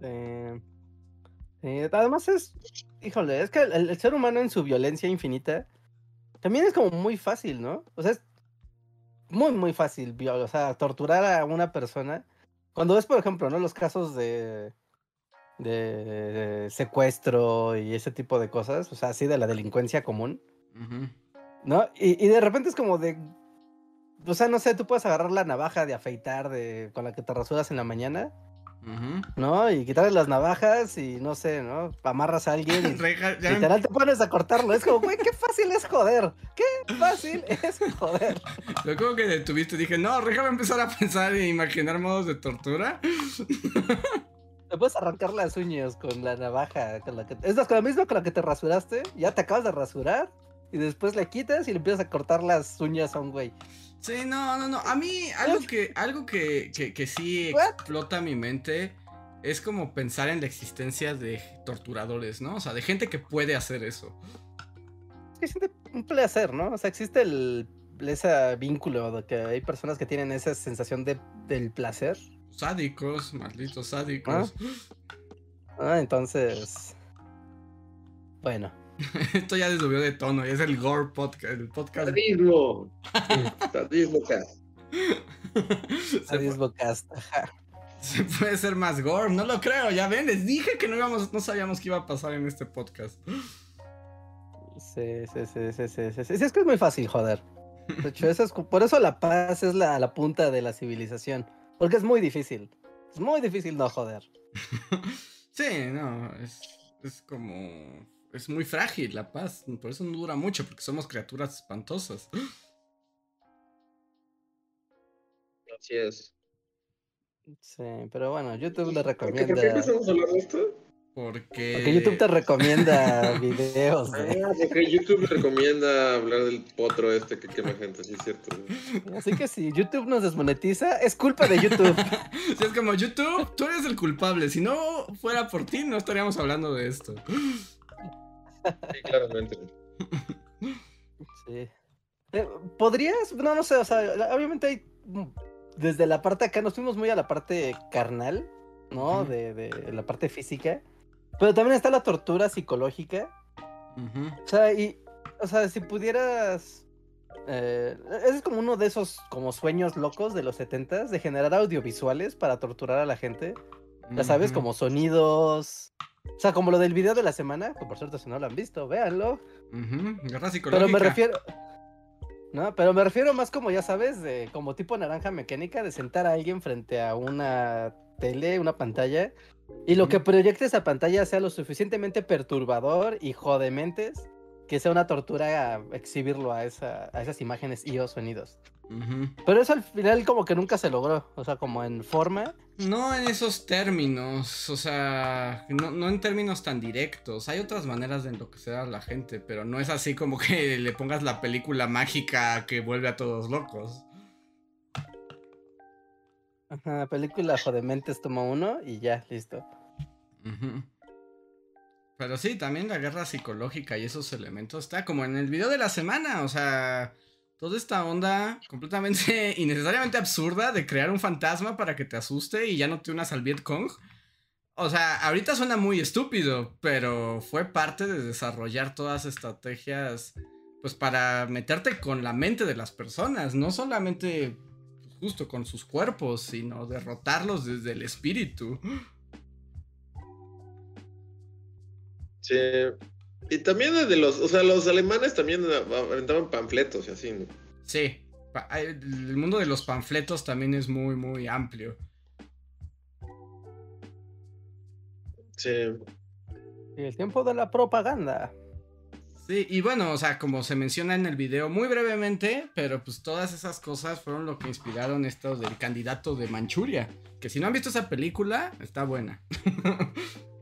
Eh, eh, además es, híjole, es que el, el ser humano en su violencia infinita también es como muy fácil, ¿no? O sea, es muy, muy fácil, o sea, torturar a una persona. Cuando ves, por ejemplo, ¿no? Los casos de, de secuestro y ese tipo de cosas, o sea, así de la delincuencia común. ¿no? Y, y de repente es como de, o sea, no sé, tú puedes agarrar la navaja de afeitar de, con la que te rasuras en la mañana. ¿No? Y quitarle las navajas y no sé, ¿no? Amarras a alguien y literal te pones a cortarlo. Es como, güey, qué fácil es joder. Qué fácil es joder. Lo como que detuviste, dije, no, déjame empezar a pensar e imaginar modos de tortura. Te puedes arrancar las uñas con la navaja. Con la, que, es la misma con la que te rasuraste. Ya te acabas de rasurar. Y después le quitas y le empiezas a cortar las uñas a un güey. Sí, no, no, no. A mí, algo que, algo que, que, que sí What? explota mi mente es como pensar en la existencia de torturadores, ¿no? O sea, de gente que puede hacer eso. Es que siente un placer, ¿no? O sea, existe el, ese vínculo de que hay personas que tienen esa sensación de, del placer. Sádicos, malditos sádicos. Ah, entonces. Bueno. Esto ya desvió de tono, y es el Gore podcast. El podcast. Sadismo. Sadismo, ca. se, Adiós, pu- Bocast. Ajá. se puede ser más Gore, no lo creo, ya ven, les dije que no íbamos, no sabíamos qué iba a pasar en este podcast. Sí, sí, sí, sí, sí, sí, sí, sí, es que es muy fácil, joder. De hecho, eso es, por eso la paz es la, la punta de la civilización. Porque es muy difícil. Es muy difícil no joder. Sí, no, es, es como. Es muy frágil la paz, por eso no dura mucho, porque somos criaturas espantosas. Así es. Sí, pero bueno, YouTube le ¿Por qué, recomienda. ¿Por qué empezamos a hablar de esto? Porque... Porque YouTube te recomienda videos. Ah, de- porque YouTube recomienda hablar del potro este que quema gente, sí es cierto. Así que si YouTube nos desmonetiza, es culpa de YouTube. Sí, es como YouTube, tú eres el culpable. Si no fuera por ti, no estaríamos hablando de esto. Sí, claramente. Sí. Eh, ¿Podrías? No, no sé, o sea, obviamente hay. mm, Desde la parte acá nos fuimos muy a la parte carnal, ¿no? De, de la parte física. Pero también está la tortura psicológica. O sea, y. O sea, si pudieras. Eh, ese es como uno de esos como sueños locos de los 70 de generar audiovisuales para torturar a la gente. Ya sabes, como sonidos. O sea, como lo del video de la semana, que por cierto, si no lo han visto, véanlo. Pero me refiero. No, pero me refiero más como ya sabes, de como tipo naranja mecánica, de sentar a alguien frente a una tele, una pantalla, y lo que proyecte esa pantalla sea lo suficientemente perturbador y jodementes que sea una tortura exhibirlo a, esa, a esas imágenes y o sonidos. Pero eso al final como que nunca se logró, o sea, como en forma. No en esos términos, o sea, no, no en términos tan directos. Hay otras maneras de enloquecer a la gente, pero no es así como que le pongas la película mágica que vuelve a todos locos. Ajá, película jodementes toma uno y ya, listo. Pero sí, también la guerra psicológica y esos elementos está como en el video de la semana, o sea, toda esta onda completamente innecesariamente absurda de crear un fantasma para que te asuste y ya no te unas al Vietcong. O sea, ahorita suena muy estúpido, pero fue parte de desarrollar todas estrategias, pues para meterte con la mente de las personas, no solamente pues, justo con sus cuerpos, sino derrotarlos desde el espíritu. Sí. Y también de los, o sea, los alemanes también aventaban panfletos y así, ¿no? Sí, el mundo de los panfletos también es muy, muy amplio. Sí. Y el tiempo de la propaganda. Sí, y bueno, o sea, como se menciona en el video muy brevemente, pero pues todas esas cosas fueron lo que inspiraron esto del candidato de Manchuria. Que si no han visto esa película, está buena.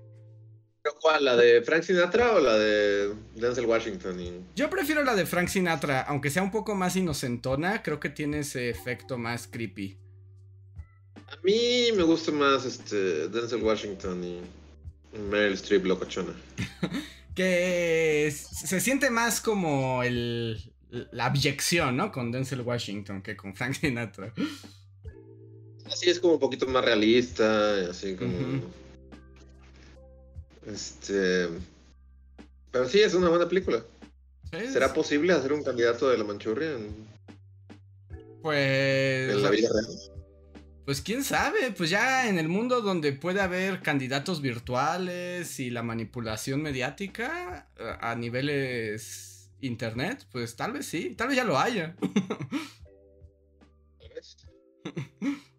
¿Pero ¿Cuál? ¿La de Frank Sinatra o la de Denzel Washington? Y... Yo prefiero la de Frank Sinatra, aunque sea un poco más inocentona, creo que tiene ese efecto más creepy. A mí me gusta más este Denzel Washington y Meryl Streep locochona. Que se siente más como el, la abyección, ¿no? Con Denzel Washington que con Frank Sinatra. Así es como un poquito más realista, así como. Este. Pero sí, es una buena película. ¿Será posible hacer un candidato de la Manchuria en, Pues. en la vida real? Pues quién sabe, pues ya en el mundo donde puede haber candidatos virtuales y la manipulación mediática a niveles internet, pues tal vez sí, tal vez ya lo haya.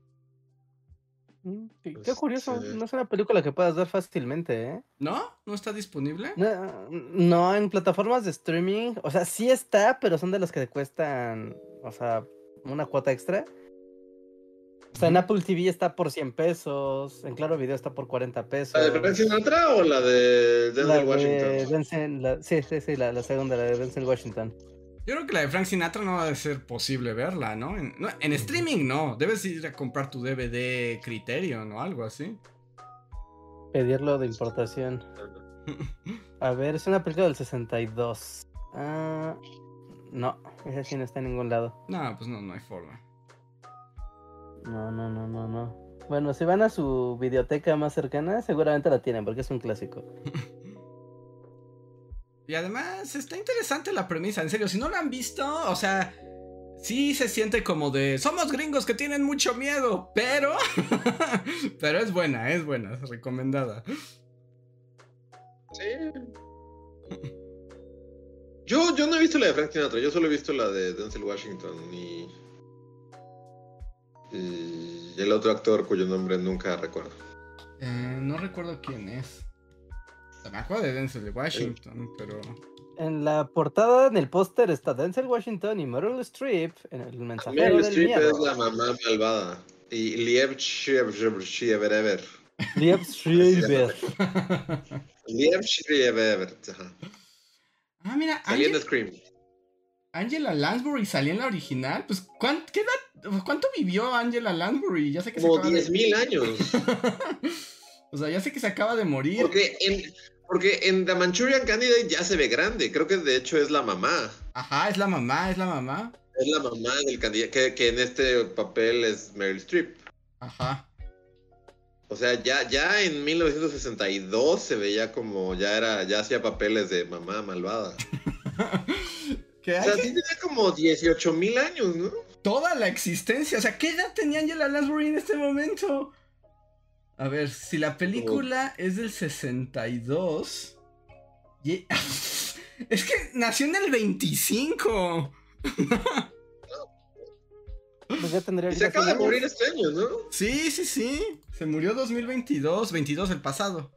Mm, Qué, qué curioso, sí. no es una película que puedas ver fácilmente, ¿eh? ¿No? ¿No está disponible? No, no, en plataformas de streaming, o sea, sí está, pero son de las que te cuestan, o sea, una cuota extra. O sea, en. Apple TV está por 100 pesos, en Claro Video está por 40 pesos. ¿La de Frank Sinatra o la de Denzel La de Washington? La- sí, sí, sí, la, la segunda, la de Denzel Washington. Yo creo que la de Frank Sinatra no va a ser posible verla, ¿no? En, no, en streaming no, debes ir a comprar tu DVD Criterion o algo así. Pedirlo de importación. A ver, es una película del 62. Ah, no, esa sí no está en ningún lado. No, pues no, no hay forma. No, no, no, no, no. Bueno, si van a su videoteca más cercana, seguramente la tienen, porque es un clásico. Y además está interesante la premisa, en serio, si no la han visto, o sea, sí se siente como de, somos gringos que tienen mucho miedo, pero, pero es buena, es buena, es recomendada. Sí. Yo, yo no he visto la de Frank Sinatra, yo solo he visto la de Denzel Washington y. Y el otro actor cuyo nombre nunca recuerdo. Eh, no recuerdo quién es. Me acuerdo de Denzel de Washington, pero... En la portada, en el póster, está Denzel Washington y Meryl Streep en el mensajero Meryl del Streep miedo. es la mamá malvada. Y Liev Shieverever. Liev Schreiber. Liev Schreiber. Ah, mira, Salía Angel- Scream. Angela Lansbury salía en la original. Pues, ¿cuán- qué edad- ¿cuánto vivió Angela Lansbury? Ya sé que se Como acaba de... 10.000 años. o sea, ya sé que se acaba de morir. Porque en, porque en The Manchurian Candidate ya se ve grande. Creo que de hecho es la mamá. Ajá, es la mamá, es la mamá. Es la mamá del candidato. Que, que en este papel es Meryl Streep. Ajá. O sea, ya, ya en 1962 se veía como ya era, ya hacía papeles de mamá malvada. Que O sea, sí tenía como 18 mil años, ¿no? toda la existencia. O sea, ¿qué edad tenía Angela Lansbury en este momento? A ver, si la película es del 62. y- Es que nació en el 25. Pues ya tendría se acaba de 100 años. morir este año, ¿no? Sí, sí, sí. Se murió 2022, 22 el pasado.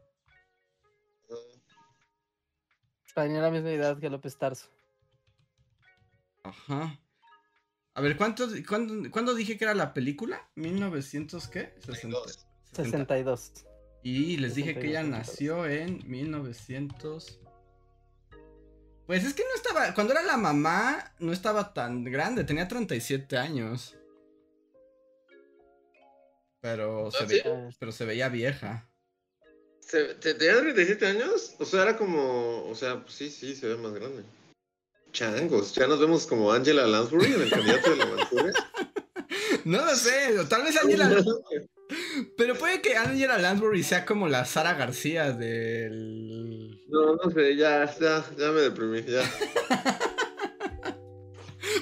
Tenía la misma edad que López Tarso. Ajá. A ver, ¿cuánto, cuándo, cuándo dije que era la película? ¿1900 qué? 60. 62. Y les dije que ella 62. nació en 1900. Pues es que no estaba. Cuando era la mamá, no estaba tan grande. Tenía 37 años. Pero se, ¿Ah, ve- sí? Ah, pero se veía vieja. ¿Se- te- ¿Tenía 37 años? O sea, era como. O sea, pues sí, sí, se ve más grande. Changos, ya nos vemos como Angela Lansbury en el candidato de la Manchuria. No lo sé. Tal vez Angela. Pero puede que Angela Lansbury sea como la Sara García del. No, no sé, ya, ya, ya me deprimí, ya.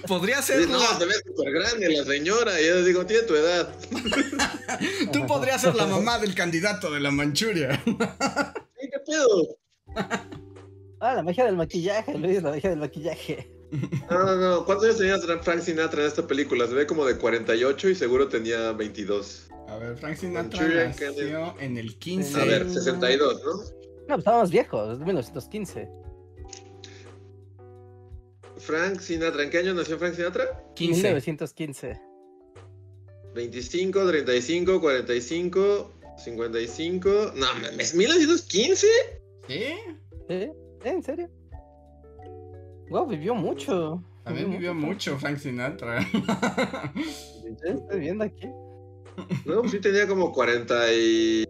Podría ser. Sí, no, la- se ve súper grande la señora. Y yo digo, tiene tu edad. Tú podrías ser la mamá del candidato de la Manchuria. ¿Sí, ¿Qué pedo? Ah, la magia del maquillaje, Luis, la magia del maquillaje. No, no, no. ¿Cuántos años tenía Frank Sinatra en esta película? Se ve como de 48 y seguro tenía 22. A ver, Frank Sinatra nació en el 15. A ver, Sí. 62, ¿no? No, pues estábamos viejos, es de 1915. Frank Sinatra. ¿En qué año nació Frank Sinatra? 15. 1915. 25, 35, 45, 55. No, mames, 1915. ¿Sí? ¿Eh? ¿En serio? Wow, vivió mucho. También vivió mucho Frank Sinatra. Estoy viendo aquí. No, pues sí tenía como 42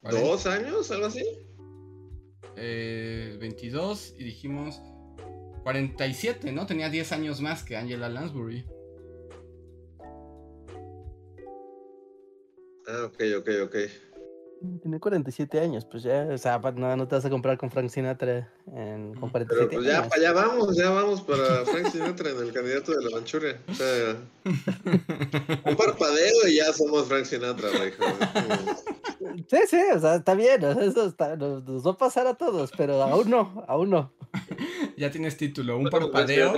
Cuarenta- años, algo así. eh, 22 y dijimos 47, ¿no? Tenía 10 años más que Angela Lansbury. Ah, ok, ok, ok. Tiene 47 años, pues ya, o sea, no, no te vas a comprar con Frank Sinatra en, con 47 Pero pues ya años. para allá vamos, ya vamos para Frank Sinatra en el candidato de la Manchuria. O sea, un parpadeo y ya somos Frank Sinatra, güey. Sí, sí, o sea, está bien, o sea, eso está- nos, nos va a pasar a todos, pero aún no, aún no. ya tienes título, un Frank parpadeo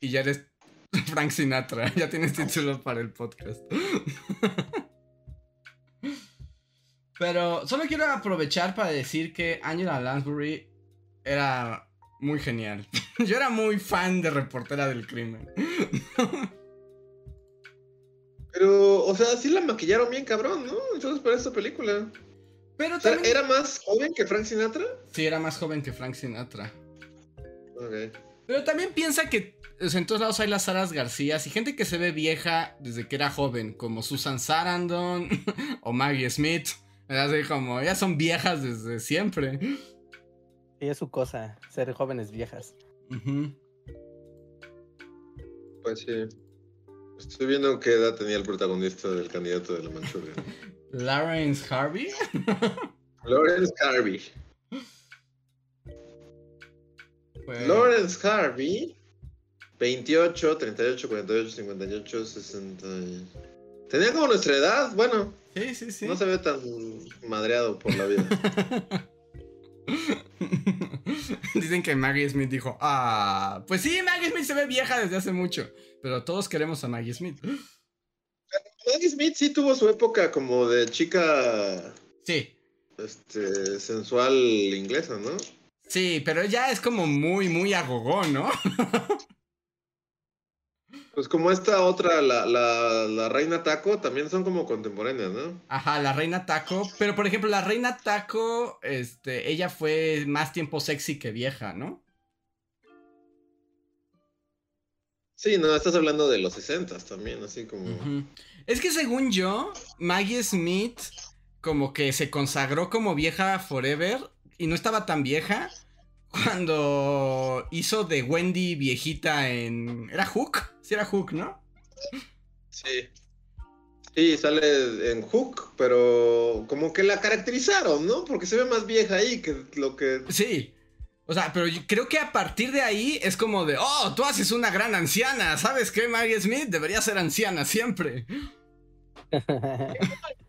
y ya eres Frank Sinatra. Ya tienes título para el podcast. Pero solo quiero aprovechar para decir que Angela Lansbury era muy genial. Yo era muy fan de Reportera del Crimen. Pero, o sea, sí la maquillaron bien cabrón, ¿no? Entonces para esta película. Pero O sea, también... ¿era más joven que Frank Sinatra? Sí, era más joven que Frank Sinatra. Ok. Pero también piensa que o sea, en todos lados hay las Saras García y gente que se ve vieja desde que era joven, como Susan Sarandon o Maggie Smith. Así como, ellas son viejas desde siempre. Y es su cosa, ser jóvenes viejas. Ujú. Pues sí. Estoy viendo qué edad tenía el protagonista del candidato de la Manchuria. Lawrence Harvey. Lawrence Harvey. Pues, Lawrence Harvey. 28, 38, 48, 58, 60. y- Tenía como nuestra edad. Bueno, Sí, sí, sí. no se ve tan madreado por la vida. Dicen que Maggie Smith dijo, ah, pues sí, Maggie Smith se ve vieja desde hace mucho. Pero todos queremos a Maggie Smith. Maggie Smith sí tuvo su época como de chica Sí, este, sensual inglesa, ¿no? sí, pero ya es como muy, muy agogó, ¿no? Pues como esta otra, la, la, la reina Taco, también son como contemporáneas, ¿no? Ajá, la reina Taco. Pero por ejemplo, la reina Taco, este, ella fue más tiempo sexy que vieja, ¿no? Sí, no, estás hablando de los 60 también, así como. Es que según yo, Maggie Smith como que se consagró como vieja forever y no estaba tan vieja cuando hizo de Wendy viejita en... ¿Era Hook? Sí, era Hook, ¿no? Sí. Sí, sale en Hook, pero como que la caracterizaron, ¿no? Porque se ve más vieja ahí que lo que. Sí. O sea, pero yo creo que a partir de ahí es como de, oh, tú haces una gran anciana, ¿sabes qué? Maggie Smith debería ser anciana siempre.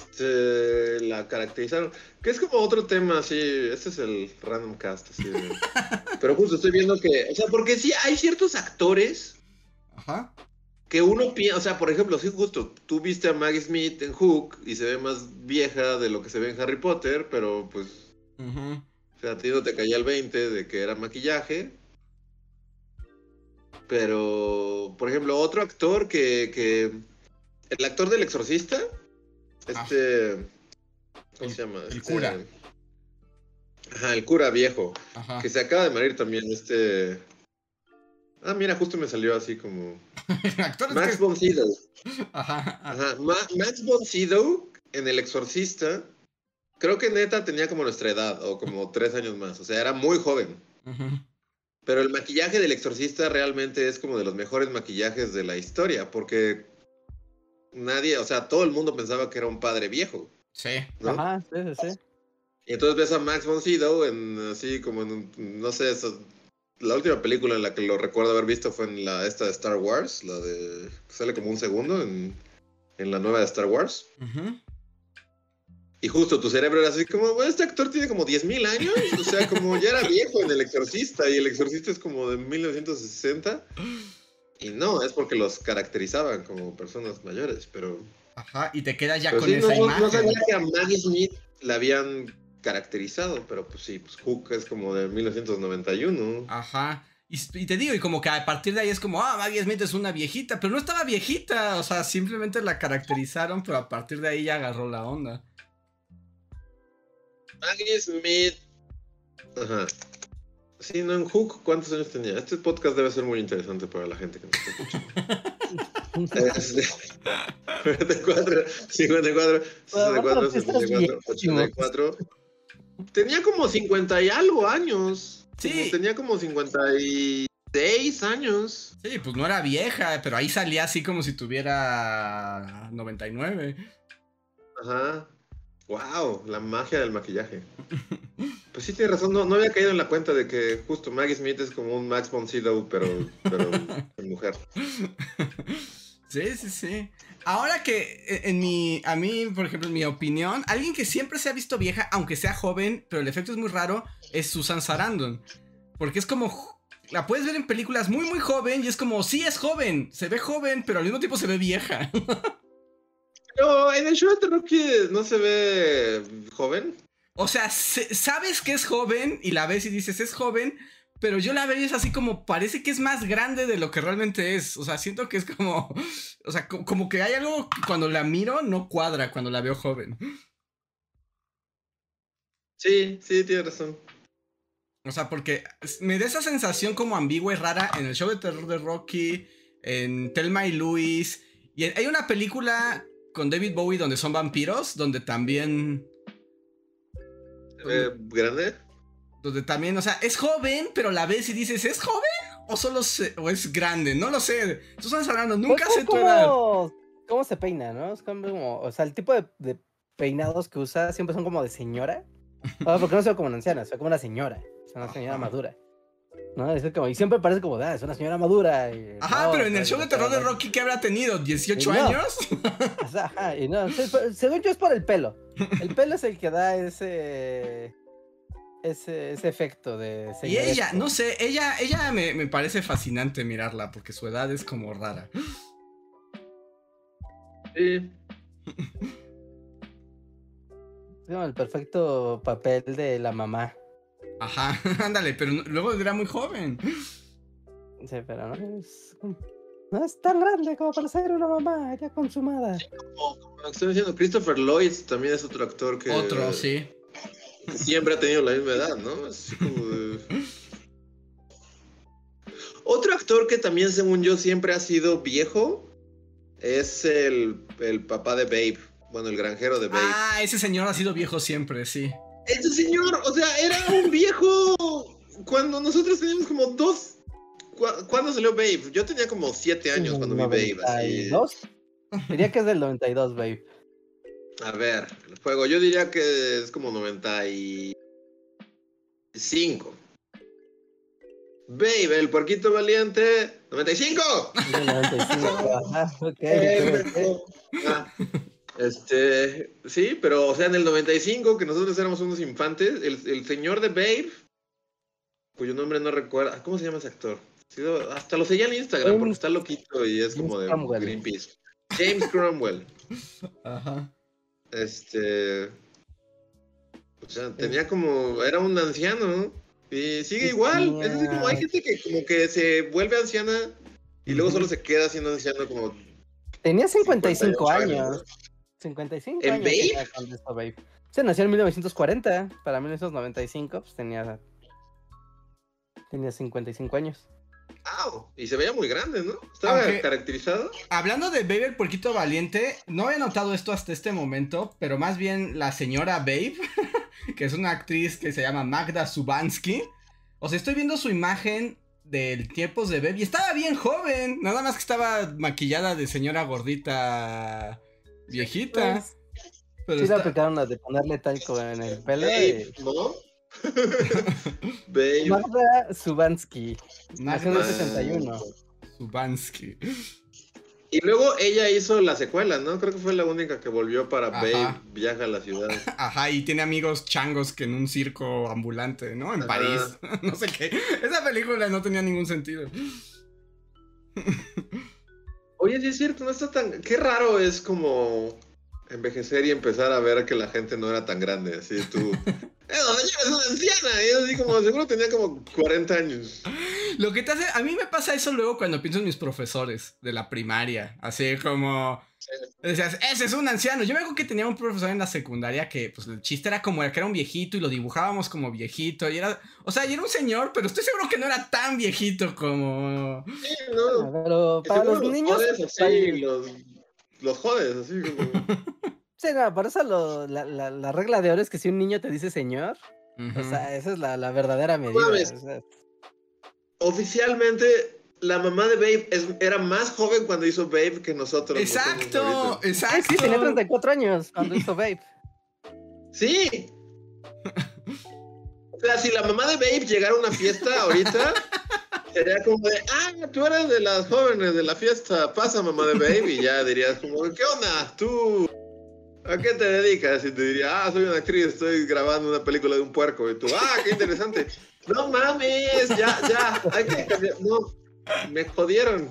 Este, la caracterizaron. Que es como otro tema, así. Este es el random cast, así. de- Pero justo estoy viendo que. O sea, porque sí, hay ciertos actores Ajá. que uno piensa. O sea, por ejemplo, sí, justo. Tú viste a Maggie Smith en Hook y se ve más vieja de lo que se ve en Harry Potter, pero pues. Ujú. O sea, a ti no te caía el 20 de que era maquillaje. Pero, por ejemplo, otro actor que. que el actor del exorcista. Este. ¿Cómo El- se llama? el Este- cura. Ajá, el cura viejo. Ajá. Que se acaba de morir también, este. Ah, mira, justo me salió así como. Max que- von Sydow. Ajá. ajá. Ajá. Ma- Max von Sydow en El Exorcista. Creo que neta tenía como nuestra edad, o como tres años más. O sea, era muy joven. Pero el maquillaje del exorcista realmente es como de los mejores maquillajes de la historia, porque nadie, o sea, todo el mundo pensaba que era un padre viejo, Sí. ¿no? Ajá, sí, sí, sí. Y entonces ves a Max von Sydow en así como en, un- no sé, eso- la última película en la que lo recuerdo haber visto fue en la esta de Star Wars, la de sale como un segundo en, en la nueva de Star Wars. Y justo tu cerebro era así como, bueno, este actor tiene como 10.000 años, o sea, como ya era viejo en El Exorcista, y El Exorcista es como de 1960. Y no, es porque los caracterizaban como personas mayores, pero... Ajá. Y te quedas ya pero con sí, esa no, imagen. no sabía que a Maggie Smith la habían caracterizado, pero pues sí, pues Hook es como de 1991. Ajá. Y, y te digo, y como que a partir de ahí es como, ah, Maggie Smith es una viejita, pero no estaba viejita, o sea, simplemente la caracterizaron, pero a partir de ahí ya agarró la onda. Maggie Smith... Ajá. Sí, no, en Hook, ¿cuántos años tenía? Este podcast debe ser muy interesante para la gente que nos está escuchando. Este, 44, 54, 64, 74, 84. Tenía como 50 y algo años. Sí. Como Tenía como 56 años. Sí, pues no era vieja, pero ahí salía así como si tuviera 99. Ajá. Wow, la magia del maquillaje. Pues sí, tienes razón, no, no había caído en la cuenta de que justo Maggie Smith es como un Max von pero, pero mujer. Sí, sí, sí. Ahora que eh, en mi, a mí, por ejemplo, en mi opinión, alguien que siempre se ha visto vieja, aunque sea joven, pero el efecto es muy raro, es Susan Sarandon. Porque es como, la puedes ver en películas muy, muy joven y es como, sí es joven, se ve joven, pero al mismo tiempo se ve vieja. Pero en el show de Rocky no se ve joven. O sea, se- sabes que es joven y la ves y dices, es joven, pero yo la veo y es así como, parece que es más grande de lo que realmente es. O sea, siento que es como, o sea, co- como que hay algo que cuando la miro no cuadra cuando la veo joven. Sí, sí, tienes razón. O sea, porque me da esa sensación como ambigua y rara en el show de terror de Rocky, en Telma y Luis. Y hay una película con David Bowie donde son vampiros, donde también. ¿Se ve grande? Donde también, o sea, es joven, pero la ves y dices, ¿es joven? ¿O solo se- o es grande? No lo sé. Susan Sarandon, nunca Pues, sé tu ¿cómo- edad. ¿Cómo se peina, no? Es como, o sea, el tipo de, de peinados que usa siempre son como de señora. Porque no se ve como una anciana, se ve como una señora. Es una señora Ajá. madura. ¿No? Es como, y siempre parece como, ah, es una señora madura. y Ajá, no, pero en el show de terror de Rocky, ¿qué habrá tenido? ¿18 No. años? o sea, Ajá, y no, según yo es por el pelo. El pelo es el que da ese. Ese, ese efecto de Y ella, no sé, ella, ella me, me parece fascinante mirarla, porque su edad es como rara. Sí. Es como el perfecto papel de la mamá. Ajá, ándale, pero no- luego era muy joven. Sí, pero no es, no es tan grande como para ser una mamá ya consumada. Como, como estoy diciendo, Christopher Lloyd también es otro actor que, Otro, sí. que siempre ha tenido la misma edad, ¿no? Es como de- Otro actor que también, según yo, siempre ha sido viejo es el, el papá de Babe. Bueno, el granjero de Babe. Ah, ese señor ha sido viejo siempre, sí. Ese señor, o sea, era un viejo cuando nosotros teníamos como dos. ¿Cu- ¿Cuándo salió Babe? Yo tenía como siete años cuando vi Babe. Así. ¿92? Diría que es del 92, babe. A ver, el juego, yo diría que es como 95. Babe, el puerquito valiente, 95. Del 95. Ajá, ok. Ah, Este, sí, pero o sea, en el 95, que nosotros éramos unos infantes, el, el señor de Babe, cuyo nombre no recuerdo, ¿cómo se llama ese actor? Sí, Hasta lo seguía en Instagram porque James- está loquito y es como de Cromwell. Greenpeace. James Cromwell. Ajá. Este. O sea, tenía como. Era un anciano. Y sigue igual. Es decir, como hay gente que como que se vuelve anciana y luego solo se queda siendo anciano como. Tenía 55 58 años. años, 55 ¿En años. Babe? Se nació en 1940. Para 1995, pues tenía. Tenía 55 años. ¡Au! Y se veía muy grande, ¿no? Estaba Aunque- caracterizado. Hablando de Babe el puerquito valiente, no había notado esto hasta este momento, pero más bien la señora Babe, que es una actriz que se llama Magda Subansky. O sea, estoy viendo su imagen del tiempos de Babe y estaba bien joven, nada más que estaba maquillada de señora gordita viejita. Pues, Pero sí, le está- aplicaron la de ponerle talco en el pelo. Babe, y- ¿no? Babe. Magda Subansky. Nació en el Magda 61. Subansky. Y luego ella hizo la secuela, ¿no? Creo que fue la única que volvió para Ajá. Babe Viaja a la ciudad. Ajá, y tiene amigos changos que en un circo ambulante, ¿no? En Ajá. París. no sé qué. Esa película no tenía ningún sentido. Oye, sí es cierto, no está tan. Qué raro es como envejecer y empezar a ver que la gente no era tan grande. Así tú. ¡Eh, la señora es una anciana! Y así como, seguro tenía como 40 años. Lo que te hace, a mí me pasa eso luego cuando pienso en mis profesores de la primaria, así como, decías, ese es un anciano. Yo me acuerdo que tenía un profesor en la secundaria que, pues, el chiste era como que era un viejito y lo dibujábamos como viejito y era, o sea, y era un señor, pero estoy seguro que no era tan viejito como, Sí, no. Pero para Seguro los niños. Jodes así, hay- los, los jodes, así como. Sí, no, por eso lo- la, la- la regla de oro es que si un niño te dice señor, o sea, esa es la, la verdadera medida. mames. o sea, Oficialmente, la mamá de Babe es- era más joven cuando hizo Babe que nosotros. exacto, exacto. sí, tenía 34 años cuando hizo Babe. Sí. O sea, si la mamá de Babe llegara a una fiesta ahorita, sería como de, ah, tú eres de las jóvenes de la fiesta, pasa mamá de Babe, y ya dirías como, ¿qué onda? ¿Tú a qué te dedicas? Y te diría, ah, soy una actriz, estoy grabando una película de un puerco, y tú, ah, qué interesante. No mames, ya, ya, hay que cambiar, no. Me jodieron.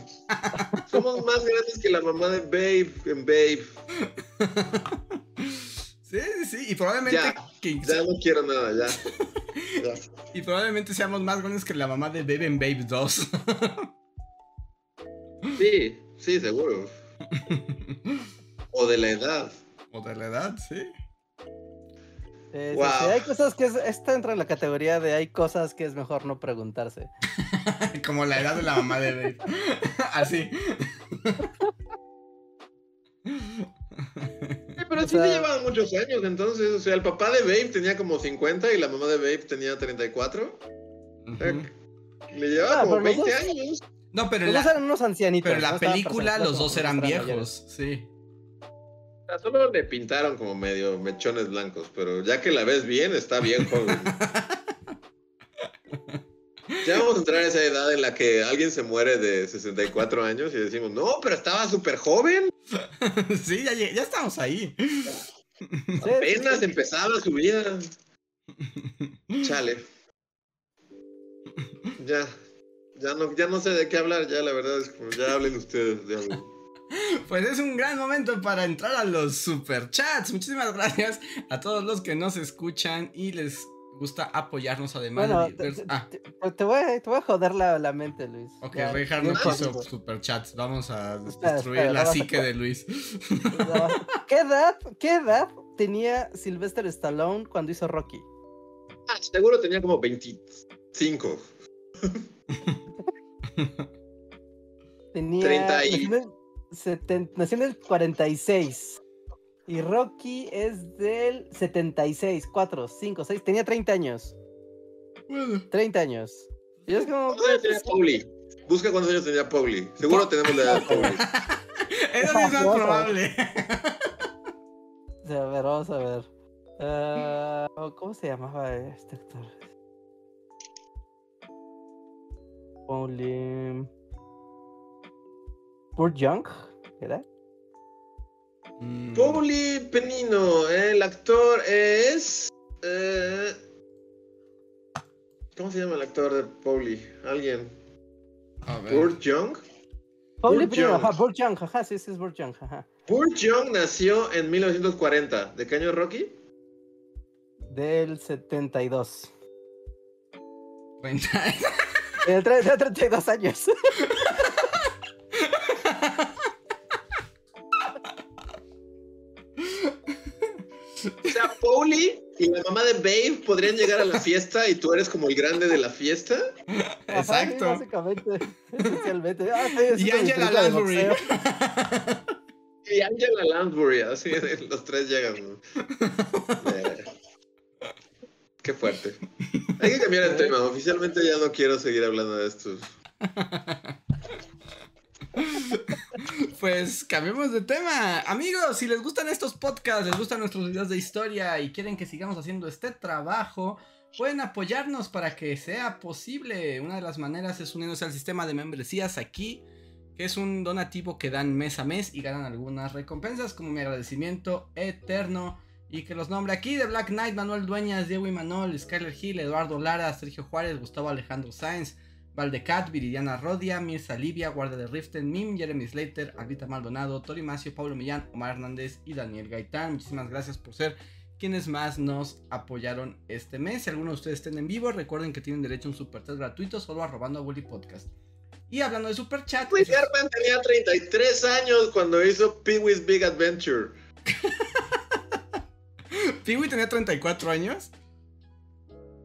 Somos más grandes que la mamá de Babe en Babe. Sí, sí, sí, y probablemente, Ya, que- Ya no quiero nada, ya. Ya. y probablemente seamos más grandes que la mamá de Babe en Babe 2. Sí, sí, seguro. O de la edad. o de la edad, sí. Eh, sí, Wow. sí, hay cosas que es, esta entra en la categoría de hay cosas que es mejor no preguntarse. Como la edad de la mamá de Babe. Así. Sí, pero O sí se sea- llevaban muchos años, entonces, o sea, el papá de Babe tenía como 50 y la mamá de Babe tenía 34. Ujú. Le llevaba Ah, como pero los 20 dos- años. No, pero en Los dos la, eran unos ancianitos. pero en no la película los dos eran mayores. viejos, sí. Solo le pintaron como medio mechones blancos, pero ya que la ves bien, está bien joven. Ya vamos a entrar a esa edad en la que alguien se muere de 64 años y decimos, no, pero estaba súper joven. sí, ya, estamos ahí. Sí, sí, Apenas sí. empezaba su vida. Chale. Ya. Ya no, ya no sé de qué hablar, ya la verdad es como, ya hablen ustedes de algo. Pues es un gran momento para entrar a los superchats. Muchísimas gracias a todos los que nos escuchan y les gusta apoyarnos además. Bueno, de te, ah, te- te- voy, a- te voy a joder la, la mente, Luis. ok, bien no quiso contigo. superchats. Vamos a Espera, destruir espera, la vamos a- psique de Luis. No. ¿Qué edad, ¿Qué edad tenía Sylvester Stallone cuando hizo Rocky? Ah, seguro tenía como 25. Tenía. 30 y- nació, en el seten- nació en el 46. Y Rocky es del 76, 4, 5, 6. Tenía 30 años. Bueno, 30 años. Y es como. ¿Cuántos años tenía Pauli? Busca cuántos años tenía Pauli. Seguro tenemos la edad de Pauli. eso sí es más probable. A ver, vamos a ver. Ah, ¿Cómo se llamaba este actor? Pauli. Burt Young, ¿era? Mm, Pauli Penino, el actor es. eh, ¿Cómo se llama el actor de Pauli? ¿Alguien? a ver. ¿Burt Young? Pauli Young. ajá, Burt Young, ajá, sí, sí es Burt Young, ajá. Burt Young nació en 1940. ¿De qué año es Rocky? Del 72. 30. Del tre- de 32 años. O sea, Pauli y la mamá de Babe podrían llegar a la fiesta y tú eres como el grande de la fiesta. Ajá, sí, Exacto. básicamente, esencialmente. Ah, estoy Y Angela Lansbury. Y Angela Lansbury, así los tres llegan. ¿no? Qué fuerte. Hay que cambiar el tema. Oficialmente ya no quiero seguir hablando de esto. Pues cambiemos de tema. Amigos, si les gustan estos podcasts, les gustan nuestros videos de historia y quieren que sigamos haciendo este trabajo, pueden apoyarnos para que sea posible. Una de las maneras es uniéndose al sistema de membresías aquí, que es un donativo que dan mes a mes y ganan algunas recompensas como mi agradecimiento eterno. Y que los nombre aquí de Black Knight, Manuel Dueñas, Diego Imanol, Skyler Hill, Eduardo Lara, Sergio Juárez, Gustavo Alejandro Sáenz, Valdecat, Viridiana Rodia, Mirza Livia, Guardia de Riften, Mim, Jeremy Slater, Albita Maldonado, Tori Macio, Pablo Millán, Omar Hernández y Daniel Gaitán. Muchísimas gracias por ser quienes más nos apoyaron este mes. Si alguno de ustedes estén en vivo, recuerden que tienen derecho a un super chat gratuito solo arrobando a Bully Podcast. Y hablando de super chat, Pee Herman tenía 33 años cuando hizo Pee Wee's Big Adventure. Piwi tenía 34 años.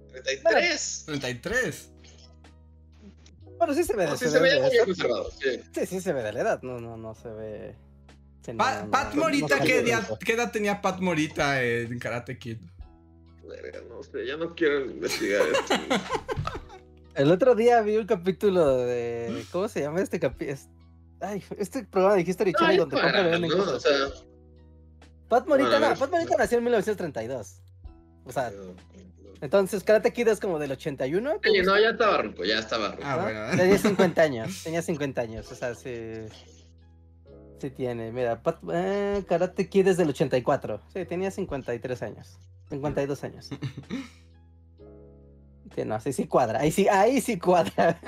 33. 33. Bueno, sí se ve de No, sí se se ve muy conservado. Sí. Sí, sí se ve de la edad. No, no, no se ve. sí, no, Pa- no, no, Pat Morita, ¿qué, qué edad tenía Pat Morita en Karate Kid? No sé, ya no quiero investigar esto. El otro día vi un capítulo de. ¿Cómo se llama este capítulo? Ay, este programa de History Channel donde compran y venden ¿no? O cosas. sea, Pat Morita, no. Pat Morita nació en 1932. O sea, entonces Karate Kid es como del 81. ¿te Oye, no, ya estaba ruco, ya estaba ruco. Ah, ¿no? bueno. Tenía 50 años, tenía 50 años, o sea, sí. Sí tiene, mira, Pat- eh, Karate Kid es del 84. Sí, tenía 53 años. 52 años. Sí, no, sí, sí cuadra. Ahí sí, ahí sí cuadra.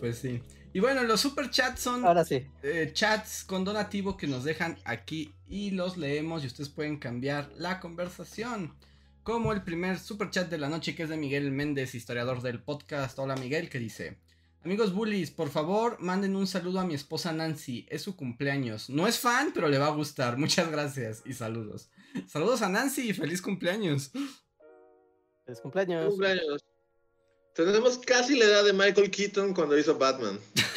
pues sí. Y bueno, los super chats son Ahora sí. eh, chats con donativo que nos dejan aquí y los leemos y ustedes pueden cambiar la conversación. Como el primer super chat de la noche que es de Miguel Méndez, historiador del podcast. Hola Miguel, que dice: Amigos bullies, por favor manden un saludo a mi esposa Nancy, es su cumpleaños. No es fan, pero le va a gustar. Muchas gracias y saludos. Saludos a Nancy y feliz cumpleaños. Feliz cumpleaños. Cumpleaños. Tenemos casi la edad de Michael Keaton cuando hizo Batman.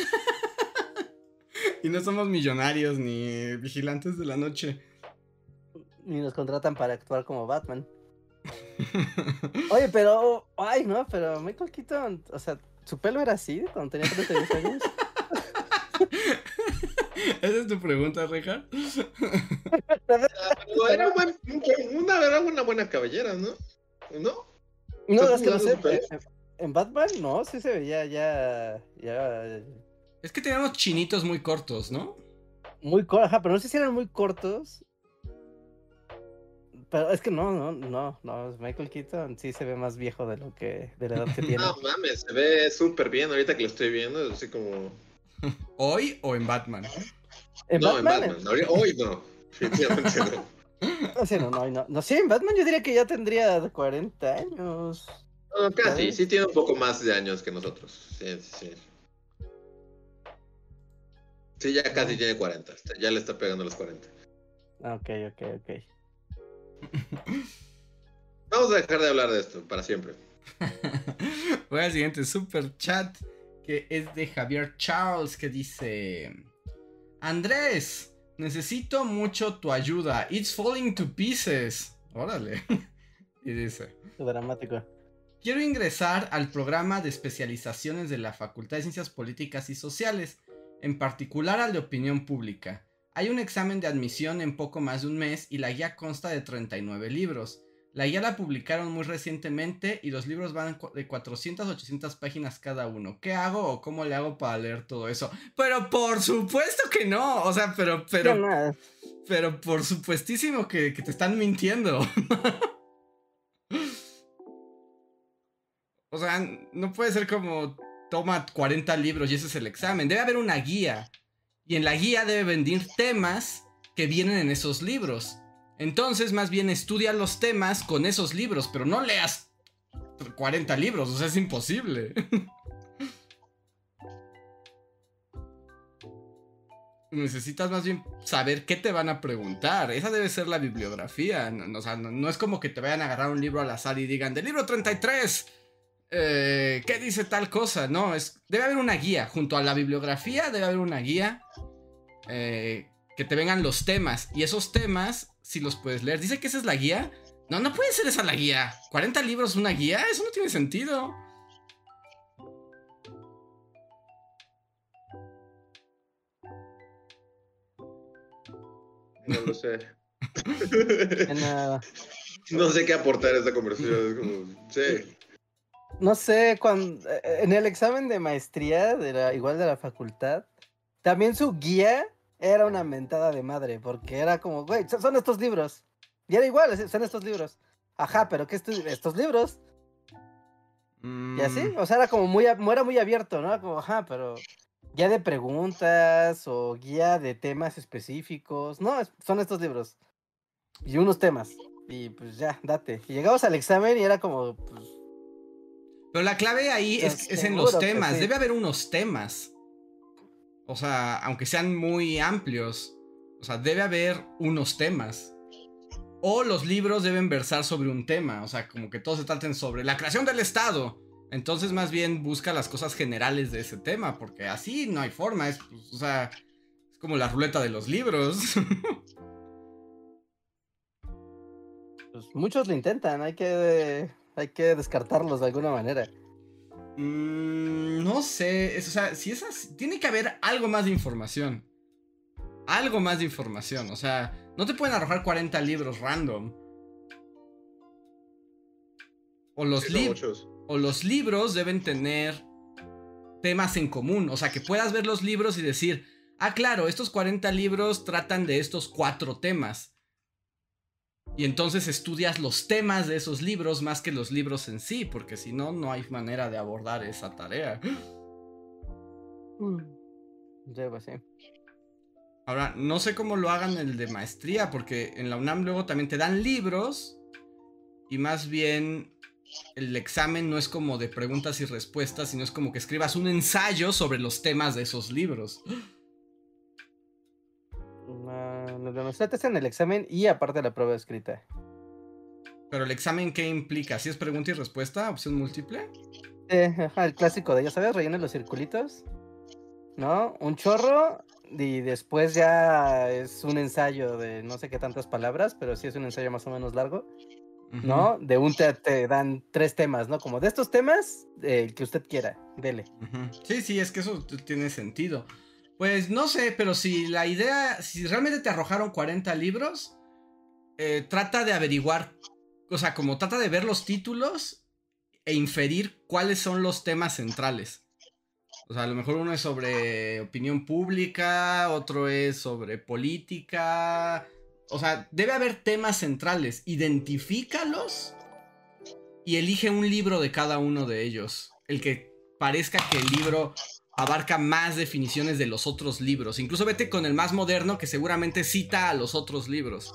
Y no somos millonarios ni vigilantes de la noche. Y nos contratan para actuar como Batman. Oye, pero. Ay, no, pero Michael Keaton. O sea, su pelo era así cuando tenía 32 años. Esa es tu pregunta, Reja. Pero era, un buen- una, era una buena cabellera, ¿no? ¿No? No, ¿Estás es que no sé. En, en Batman, no, sí se veía ya. Ya. Es que teníamos chinitos muy cortos, ¿no? Muy cortos, ajá, pero no sé si eran muy cortos. Pero es que no, no, no, no. Michael Keaton sí se ve más viejo de lo que. de la edad que tiene. No mames, se ve súper bien ahorita que lo estoy viendo. Es así como. ¿Hoy o en Batman? en no, Batman, en Batman. Hoy no. Definitivamente no. No sé, no, no, no, no sé, Batman yo diría que ya tendría 40 años. No, casi, sí tiene un poco más de años que nosotros. Sí, sí. Sí, ya casi tiene 40. Ya le está pegando los 40. Ok, ok, ok. Vamos a dejar de hablar de esto para siempre. Voy al siguiente super chat que es de Javier Charles que dice: Andrés, necesito mucho tu ayuda. It's falling to pieces. Órale. y dice: Dramático. Quiero ingresar al programa de especializaciones de la Facultad de Ciencias Políticas y Sociales, en particular al de opinión pública. Hay un examen de admisión en poco más de un mes y la guía consta de 39 libros. La guía la publicaron muy recientemente y los libros van de 400 a 800 páginas cada uno. ¿Qué hago o cómo le hago para leer todo eso? Pero por supuesto que no. O sea, pero, pero, pero por supuestísimo que, que te están mintiendo. o sea, no puede ser como toma 40 libros y ese es el examen. Debe haber una guía. Y en la guía debe venir temas que vienen en esos libros. Entonces, más bien estudia los temas con esos libros, pero no leas 40 libros, o sea, es imposible. Necesitas más bien saber qué te van a preguntar. Esa debe ser la bibliografía. No, o sea, no, es como que te vayan a agarrar un libro al azar y digan, del libro 33, eh, ¿qué dice tal cosa? No, es, debe haber una guía. Junto a la bibliografía debe haber una guía eh, que te vengan los temas. Y esos temas si los puedes leer. Dice que esa es la guía. No, no puede ser esa la guía. ¿40 libros una guía? Eso no tiene sentido. No lo sé. no sé qué aportar a esta conversación. sí. No sé, cuando en el examen de maestría, de la, igual de la facultad, también su guía era una mentada de madre, porque era como, güey, son estos libros. Y era igual, son estos libros. Ajá, pero ¿qué estos libros? Y así, mm. o sea, era como muy, era muy abierto, ¿no? Como, ajá, pero guía de preguntas o guía de temas específicos. No, son estos libros. Y unos temas. Y pues ya, date. Y llegamos al examen y era como, pues... Pero la clave ahí es, es en los temas. Debe haber unos temas. O sea, aunque sean muy amplios, o sea, debe haber unos temas. O los libros deben versar sobre un tema, o sea, como que todos se traten sobre la creación del Estado. Entonces, más bien busca las cosas generales de ese tema, porque así no hay forma, es, pues, o sea, es como la ruleta de los libros. Pues muchos lo intentan, hay que, hay que descartarlos de alguna manera. Mm, no sé, o sea, si es así, tiene que haber algo más de información. Algo más de información, o sea, no te pueden arrojar 40 libros random. O los, o los libros deben tener temas en común, o sea, que puedas ver los libros y decir, ah, claro, estos 40 libros tratan de estos cuatro temas. Y entonces estudias los temas de esos libros más que los libros en sí, porque si no, no hay manera de abordar esa tarea. Mm. Pues Ahora, no sé cómo lo hagan el de maestría, porque en la UNAM luego también te dan libros y más bien el examen no es como de preguntas y respuestas, sino es como que escribas un ensayo sobre los temas de esos libros. Nos es en el examen y aparte la prueba escrita. ¿Pero el examen qué implica? ¿Si es pregunta y respuesta? ¿Opción múltiple? el clásico de, ya sabes, rellena los circulitos. ¿No? Un chorro y después ya es un ensayo de no sé qué tantas palabras, pero sí es un ensayo más o menos largo. ¿No? De un te, te, dan tres temas, ¿no? Como de estos temas, el que usted quiera, dele. Sí, sí, es que eso tiene sentido. Pues no sé, pero si la idea, si realmente te arrojaron 40 libros, eh, trata de averiguar, o sea, como trata de ver los títulos e inferir cuáles son los temas centrales. O sea, a lo mejor uno es sobre opinión pública, otro es sobre política. O sea, debe haber temas centrales. Identifícalos y elige un libro de cada uno de ellos. El que parezca que el libro abarca más definiciones de los otros libros. Incluso vete con el más moderno que seguramente cita a los otros libros.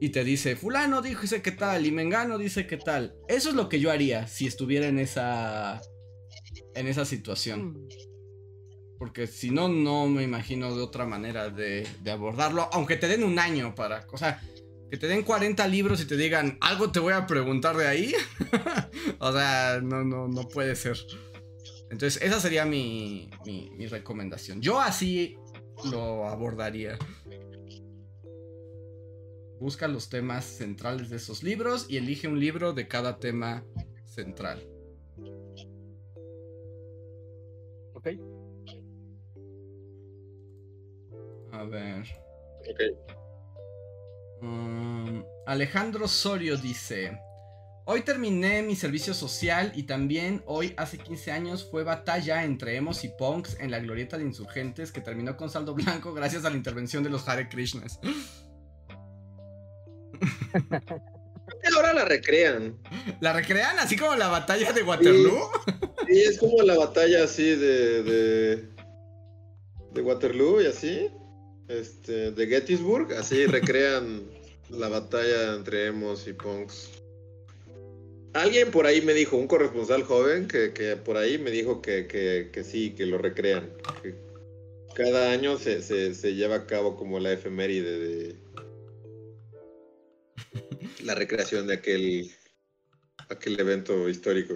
y te dice, fulano dice qué tal y mengano dice qué tal. Eso es lo que yo haría si estuviera en esa en esa situación. Mm. Porque si no, no me imagino de otra manera de, de abordarlo. Aunque te den un año para... O sea, que te den 40 libros y te digan, algo te voy a preguntar de ahí. o sea, no, no, no puede ser. Entonces, esa sería mi, mi, mi recomendación. Yo así lo abordaría. Busca los temas centrales de esos libros y elige un libro de cada tema central. Ok. A ver. Ok. Mm, Alejandro Sorio dice: Hoy terminé mi servicio social y también hoy, hace 15 años, fue batalla entre emos y punks en la glorieta de insurgentes que terminó con saldo blanco gracias a la intervención de los Hare Krishnas. Ahora la recrean. ¿La recrean así como la batalla de Waterloo? Sí, es como la batalla así de. de. de Waterloo y así. Este. de Gettysburg. Así recrean la batalla entre emos y punks. Alguien por ahí me dijo, un corresponsal joven, que, que por ahí me dijo que, que, que sí, que lo recrean. Que cada año se, se, se lleva a cabo como la efeméride de la recreación de aquel aquel evento histórico.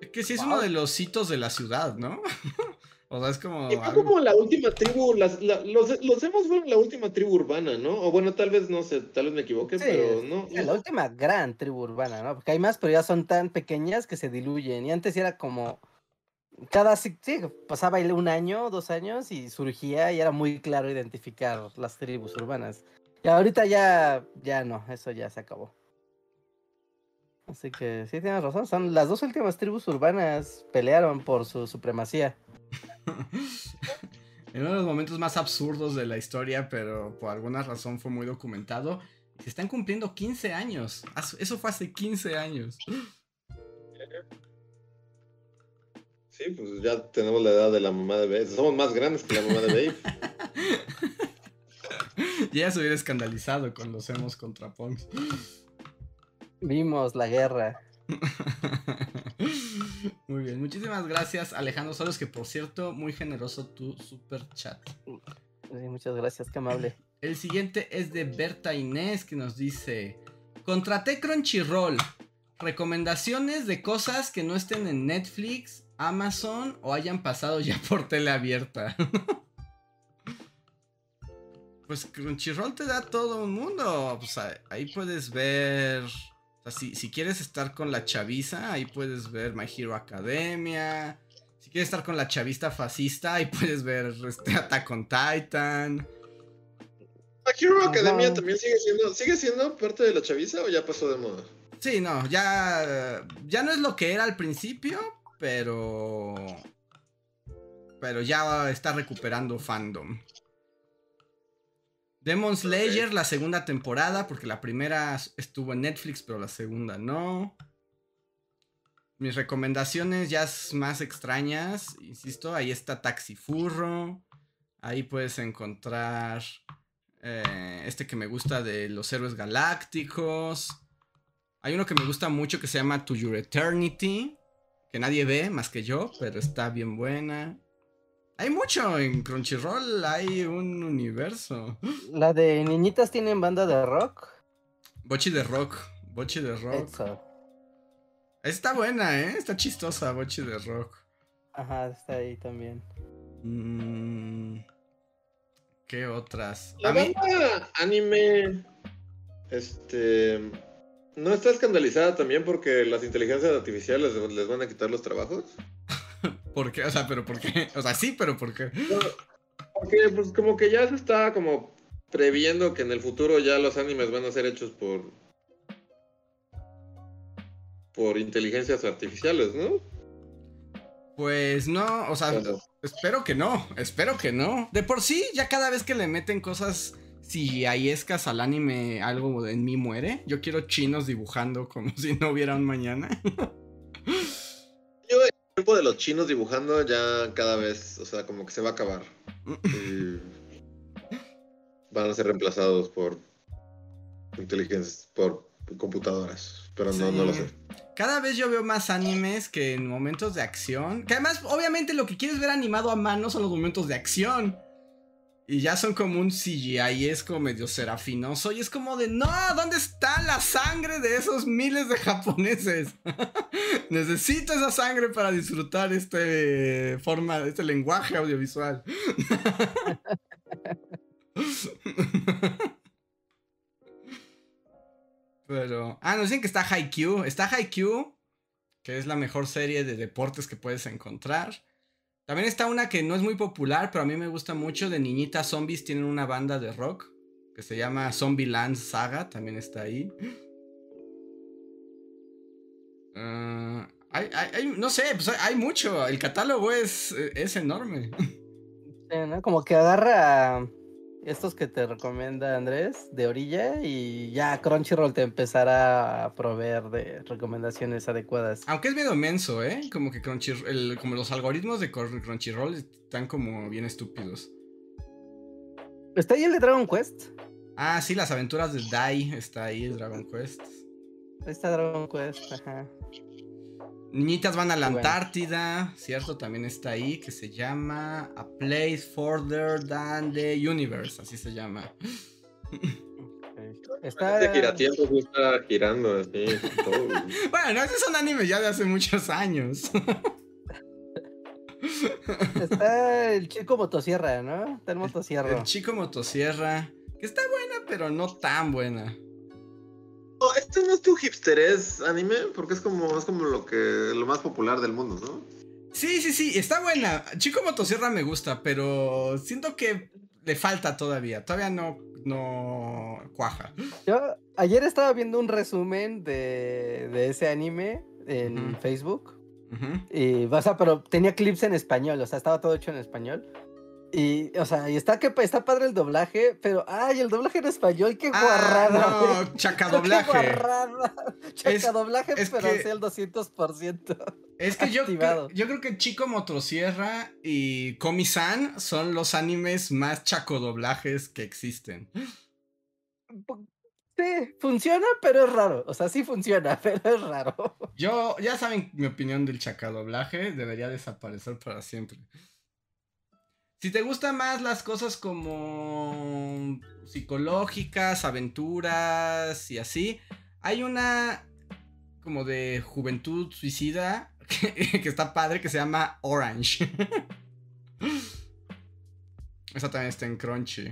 Es que sí es uno de los hitos de la ciudad, ¿no? o sea, es como. Y fue algo- como la última tribu, las, la- los, los hemos fueron la última tribu urbana, ¿no? O bueno, tal vez no sé, tal vez me equivoque, Sí, pero no. es la última gran tribu urbana, ¿no? Porque hay más, pero ya son tan pequeñas que se diluyen. Y antes era como. Cada. Sí, sí, pasaba un año, dos años y surgía y era muy claro identificar las tribus urbanas. Y ahorita ya. Ya no, eso ya se acabó. Así que sí, tienes razón. Son las dos últimas tribus urbanas pelearon por su supremacía. en uno de los momentos más absurdos de la historia, pero por alguna razón fue muy documentado. Se están cumpliendo 15 años. As- Eso fue hace 15 años. Sí, pues ya tenemos la edad de la mamá de Babe. Somos más grandes que la mamá de Babe. Y ella se hubiera escandalizado con los hemos contra punks. Vimos la guerra. Muy bien, muchísimas gracias Alejandro Solos, que por cierto, muy generoso tu super chat. Sí, muchas gracias, qué amable. El siguiente es de Berta Inés que nos dice: Contraté Crunchyroll. Recomendaciones de cosas que no estén en Netflix, Amazon o hayan pasado ya por tele abierta. pues Crunchyroll te da todo un mundo. Pues ahí- ahí puedes ver. O sea, si, si quieres estar con la chaviza, ahí puedes ver My Hero Academia. Si quieres estar con la chavista fascista, ahí puedes ver este, Attack on Titan. ¿La Hero Academia también sigue siendo, sigue siendo parte de la chaviza o ya pasó de moda? Sí, no, ya. Ya no es lo que era al principio, pero. Pero ya está recuperando fandom. Demon Slayer, la segunda temporada, porque la primera estuvo en Netflix, pero la segunda no. Mis recomendaciones ya más extrañas, insisto, ahí está Taxifurro. Ahí puedes encontrar eh, este que me gusta de los héroes galácticos. Hay uno que me gusta mucho que se llama To Your Eternity, que nadie ve más que yo, pero está bien buena. Hay mucho en Crunchyroll, hay un universo. La de niñitas tienen banda de rock. Bochi de Rock, Bochi de Rock. Eso. Está buena, ¿eh? Está chistosa Bochi de Rock. Ajá, está ahí también. Mm, ¿Qué otras? La A mí, banda anime, este, ¿no está escandalizada también porque las inteligencias artificiales les, les van a quitar los trabajos? ¿por qué? O sea, pero ¿por qué? O sea, sí, pero ¿por qué? No, porque pues como que ya se está como previendo que en el futuro ya los animes van a ser hechos por por inteligencias artificiales, ¿no? Pues no, o sea, Bueno. espero que no, espero que no. De por sí, ya cada vez que le meten cosas si escas al anime, algo en mí muere. Yo quiero chinos dibujando como si no hubiera un mañana. El tiempo de los chinos dibujando ya cada vez, o sea, como que se va a acabar. Y van a ser reemplazados por inteligencias, por computadoras. Pero no, no lo sé. Cada vez yo veo más animes que en momentos de acción. Que además, obviamente, lo que quieres ver animado a mano son los momentos de acción. Y ya son como un CGI, es como medio serafinoso. Y es como de, no, ¿dónde está la sangre de esos miles de japoneses? Necesito esa sangre para disfrutar este forma, este lenguaje audiovisual. Pero. Ah, nos dicen que está Haikyuu. Está Haikyuu, que es la mejor serie de deportes que puedes encontrar. También está una que no es muy popular, pero a mí me gusta mucho. De niñitas zombies tienen una banda de rock que se llama Zombieland Saga. También está ahí. Ah, hay- hay- no sé, pues hay, mucho. El catálogo es, es enorme. Como que agarra estos que te recomienda Andrés de orilla y ya Crunchyroll te empezará a proveer de recomendaciones adecuadas. Aunque es medio menso, ¿eh? Como que Crunchyroll, el- como los algoritmos de Cr- Crunchyroll están como bien estúpidos. ¿Está ahí el de Dragon Quest? Ah, sí, las aventuras de Dai está ahí, el Dragon Quest. Ahí está Dragon Quest, ajá. Niñitas van a la Bueno. Antártida, ¿cierto? También está ahí, que se llama A Place Further Than the Universe, así se llama. Está... Este giratiempo está girando así. Bueno, esos son animes ya de hace muchos años. Está el chico motosierra, ¿no? Está el motosierra. El chico motosierra, que está buena, pero no tan buena. No, este no es tu hipster, es anime, porque es como, es como lo que lo más popular del mundo, ¿no? Sí, sí, sí, está buena. Chico Motosierra me gusta, pero siento que le falta todavía. Todavía no, no cuaja. Yo ayer estaba viendo un resumen de, de ese anime en. Facebook. Y, o sea, pero tenía clips en español, o sea, estaba todo hecho en español. Y, o sea, y está que está padre el doblaje, pero ay, el doblaje en español, qué Ah, guarrada. no, chaca Qué guarrada. Chacadoblaje, es pero que- así al 200%. Es que yo, creo- yo creo que Chico Motosierra y Komi-san son los animes más chacodoblajes que existen. Sí, funciona, pero es raro. O sea, sí funciona, pero es raro. Yo, ya saben mi opinión del chacadoblaje, debería desaparecer para siempre. Si te gustan más las cosas como psicológicas, aventuras y así, hay una como de juventud suicida que, está padre que se llama Orange. Esa también está en Crunchy.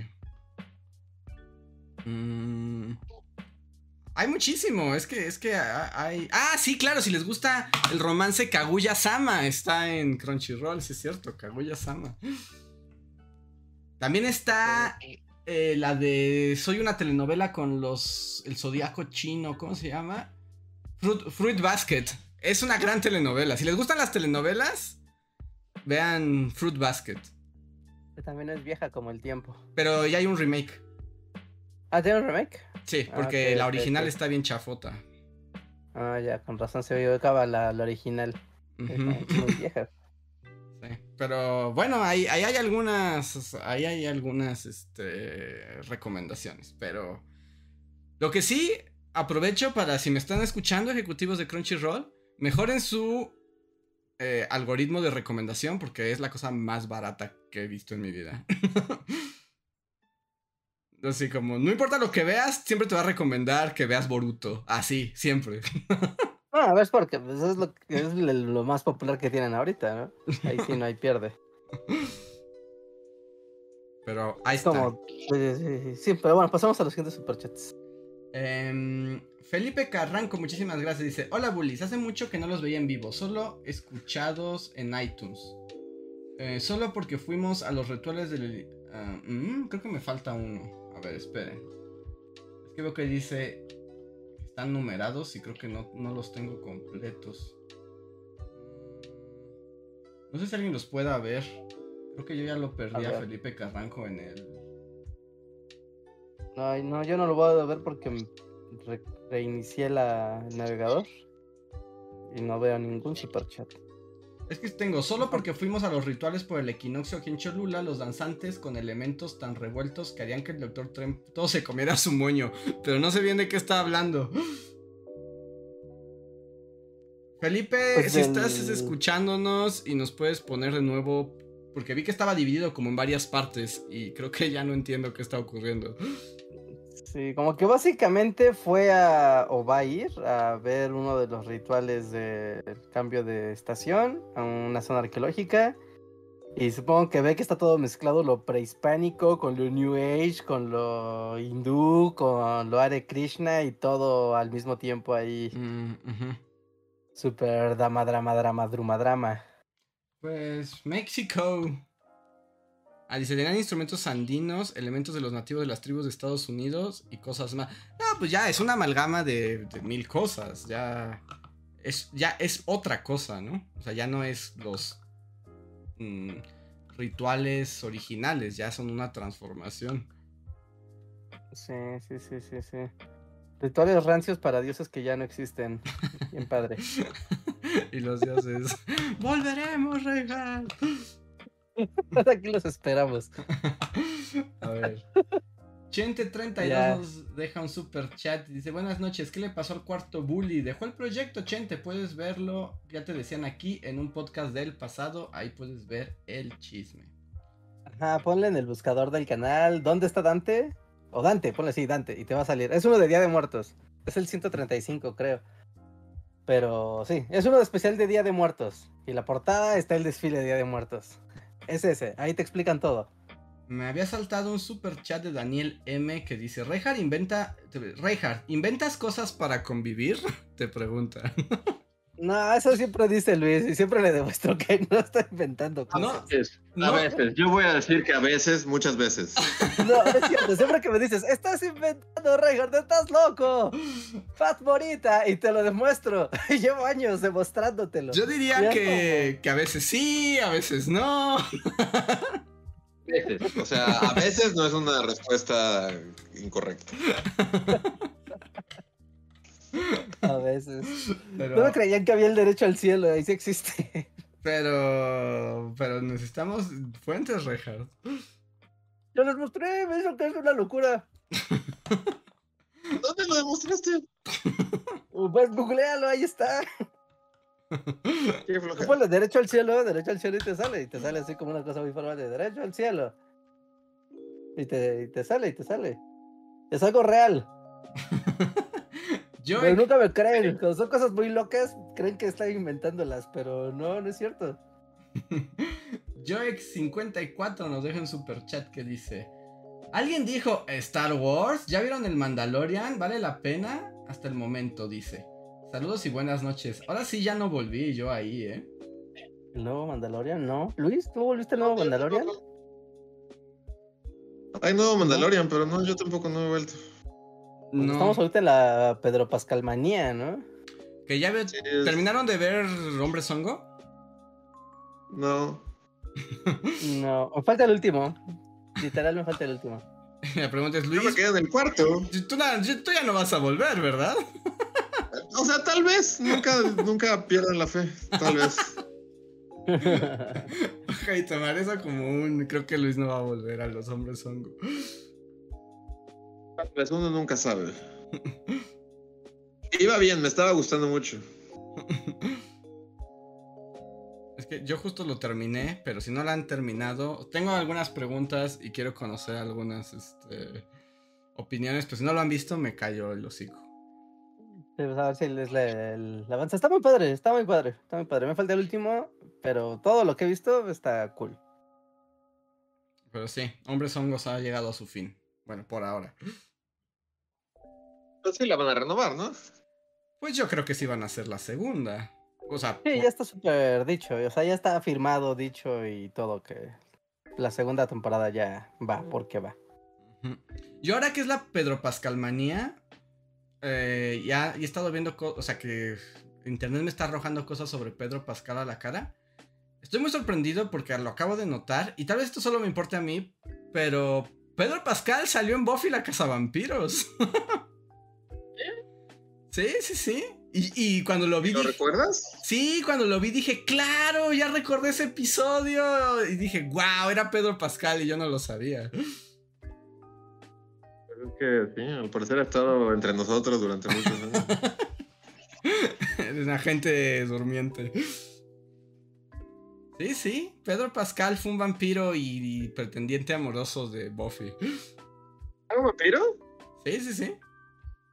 Mm. Hay muchísimo, es que, es que ha- hay... Ah, sí, claro, si les gusta el romance Kaguya-sama, está en Crunchyroll, sí es cierto, Kaguya-sama. También está eh, la de... Soy una telenovela con los... El zodiaco chino, ¿cómo se llama? Fruit, Fruit Basket. Es una gran telenovela. Si les gustan las telenovelas, vean Fruit Basket. También es vieja como el tiempo. Pero ya hay un remake. Ah, ¿tiene un remake? Sí, Ah, porque la original está bien chafota. Ah, ya, con razón se ubicaba la, la original. Muy vieja. Pero bueno, ahí, ahí hay algunas, ahí hay algunas este, recomendaciones, pero lo que sí aprovecho para si me están escuchando ejecutivos de Crunchyroll, mejoren su eh, algoritmo de recomendación porque es la cosa más barata que he visto en mi vida. Así como, no importa lo que veas, siempre te va a recomendar que veas Boruto. Así, siempre. No, a ver, es porque pues, es, lo, es lo más popular que tienen ahorita, ¿no? Ahí sí no hay pierde. Pero ahí Es está. como. Sí, sí, sí, sí, pero bueno, pasamos a los siguientes superchats. Em, Felipe Carranco, muchísimas gracias. Dice: Hola Bullies, hace mucho que no los veía en vivo, solo escuchados en iTunes. Eh, solo porque fuimos a los rituales del. ah, mm, creo que me falta uno. A ver, esperen. Es que veo que dice están numerados y creo que no, no los tengo completos. No sé si alguien los pueda ver. Creo que yo ya lo perdí A. Felipe Carranco en el. Ay, no, yo no lo voy a ver porque re- reinicié la, el navegador y no veo ningún superchat. Es que tengo, solo porque fuimos a los rituales por el equinoccio aquí en Cholula, los danzantes con elementos tan revueltos que harían que el doctor Trem todo se comiera su moño. Pero no sé bien de qué está hablando. Felipe, Pues si estás escuchándonos y nos puedes poner de nuevo, porque vi que estaba dividido como en varias partes y creo que ya no entiendo qué está ocurriendo. Sí, como que básicamente fue a, o va a ir a ver uno de los rituales del cambio de estación a una zona arqueológica. Y supongo que ve que está todo mezclado lo prehispánico con lo New Age, con lo hindú, con lo Hare Krishna y todo al mismo tiempo ahí. Mm, ujú. Super drama, drama, drama, drama, drama. Pues México. Ah, dice, tenían instrumentos andinos, elementos de los nativos de las tribus de Estados Unidos y cosas más. No, pues ya es una amalgama de, de mil cosas. Ya es, ya es otra cosa, ¿no? O sea, ya no es los mm, rituales originales, ya son una transformación. Sí, sí, sí, sí, sí. Rituales rancios para dioses que ya no existen. Bien padre. y los dioses, volveremos, Regal. Aquí los esperamos. A ver. Chente32 Ya. nos deja un super chat y dice, buenas noches, ¿qué le pasó al cuarto bully? Dejó el proyecto, Chente, puedes verlo, ya te decían aquí en un podcast del pasado, ahí puedes ver el chisme. Ajá, ponle en el buscador del canal. ¿Dónde está Dante? O Dante, ponle así, Dante, y te va a salir. Es uno de Día de Muertos. Es el 135, creo. Pero sí, es uno de especial de Día de Muertos. Y la portada está el desfile de Día de Muertos. Es ese, ahí te explican todo. Me había saltado un super chat de Daniel M que dice, Reinhardt inventa, ¿inventas cosas para convivir? Te pregunta. No, eso siempre dice Luis, y siempre le demuestro que no está inventando A No. cosas. veces, a No. veces. Yo voy a decir que a veces, muchas veces. No, es cierto, siempre que me dices, estás inventando, Reinhardt, estás loco. Fat bonita, y te lo demuestro. Llevo años demostrándotelo. Yo diría que, que a veces sí, a veces no. Veces. O sea, a veces no es una respuesta incorrecta. A veces. Pero... No me creían que había el derecho al cielo, ahí sí existe. Pero, pero necesitamos fuentes, Reinhardt. Yo les mostré, me dijo que es una locura. ¿Dónde lo demostraste? Pues googlealo, ahí está. Qué ponle derecho al cielo, derecho al cielo y te sale. Y te sale así como una cosa muy formal de derecho al cielo. Y te, y te sale, y te sale. Es algo real. Yo, Pero nunca me creen. Cuando son cosas muy locas, creen que estoy inventándolas. Pero no, no es cierto. Joex54 nos deja un super chat que dice: ¿Alguien dijo Star Wars? ¿Ya vieron el Mandalorian? ¿Vale la pena? Hasta el momento, dice. Saludos y buenas noches. Ahora sí ya no volví yo ahí, ¿eh? ¿El nuevo Mandalorian? No. Luis, ¿tú volviste al nuevo Mandalorian? Hay nuevo Mandalorian, pero no, yo tampoco no he vuelto. No. Estamos ahorita en la Pedro Pascal manía, ¿no? Que ya ve- Sí, es- ¿Terminaron de ver Hombre Songo? No. No, me falta el último. Literal me falta el último. La pregunta es: Yo Luis, me quedé en el cuarto. tú, na- tú ya no vas a volver, ¿verdad? O sea, tal vez. Nunca, nunca pierdan la fe. Tal vez. Y tomar eso como un. Creo que Luis no va a volver a los Hombres Songo. Vez uno nunca sabe. Iba bien, me estaba gustando mucho. Es que yo justo lo terminé, pero si no lo han terminado, tengo algunas preguntas y quiero conocer algunas este, opiniones, pero si no lo han visto, me callo el hocico. Sí, pues, a ver si les le, el avance. Está muy padre, está muy padre, está muy padre. Me falta el último, pero todo lo que he visto está cool. Pero sí, Hombres Hongos ha llegado a su fin. Bueno, por ahora. Pues sí, la van a renovar, ¿no? Pues yo creo que sí van a hacer la segunda. O sea, Sí, ya está súper dicho, o sea, ya está firmado, dicho y todo que la segunda temporada ya va porque va. Yo ahora que es la Pedro Pascal manía, eh, ya he estado viendo, o sea que internet me está arrojando cosas sobre Pedro Pascal a la cara. Estoy muy sorprendido porque lo acabo de notar y tal vez esto solo me importe a mí, pero Pedro Pascal salió en Buffy la Cazavampiros. sí, sí, sí. Y, y cuando lo vi. ¿Lo dije- recuerdas? Sí, cuando lo vi dije, claro, ya recordé ese episodio. Y dije, wow, era Pedro Pascal y yo no lo sabía. Pues es que sí, al parecer ha estado entre nosotros durante muchos años. Es un agente durmiente. Sí, sí, Pedro Pascal fue un vampiro y, y pretendiente amoroso de Buffy. ¿Algo vampiro? Sí, sí, sí.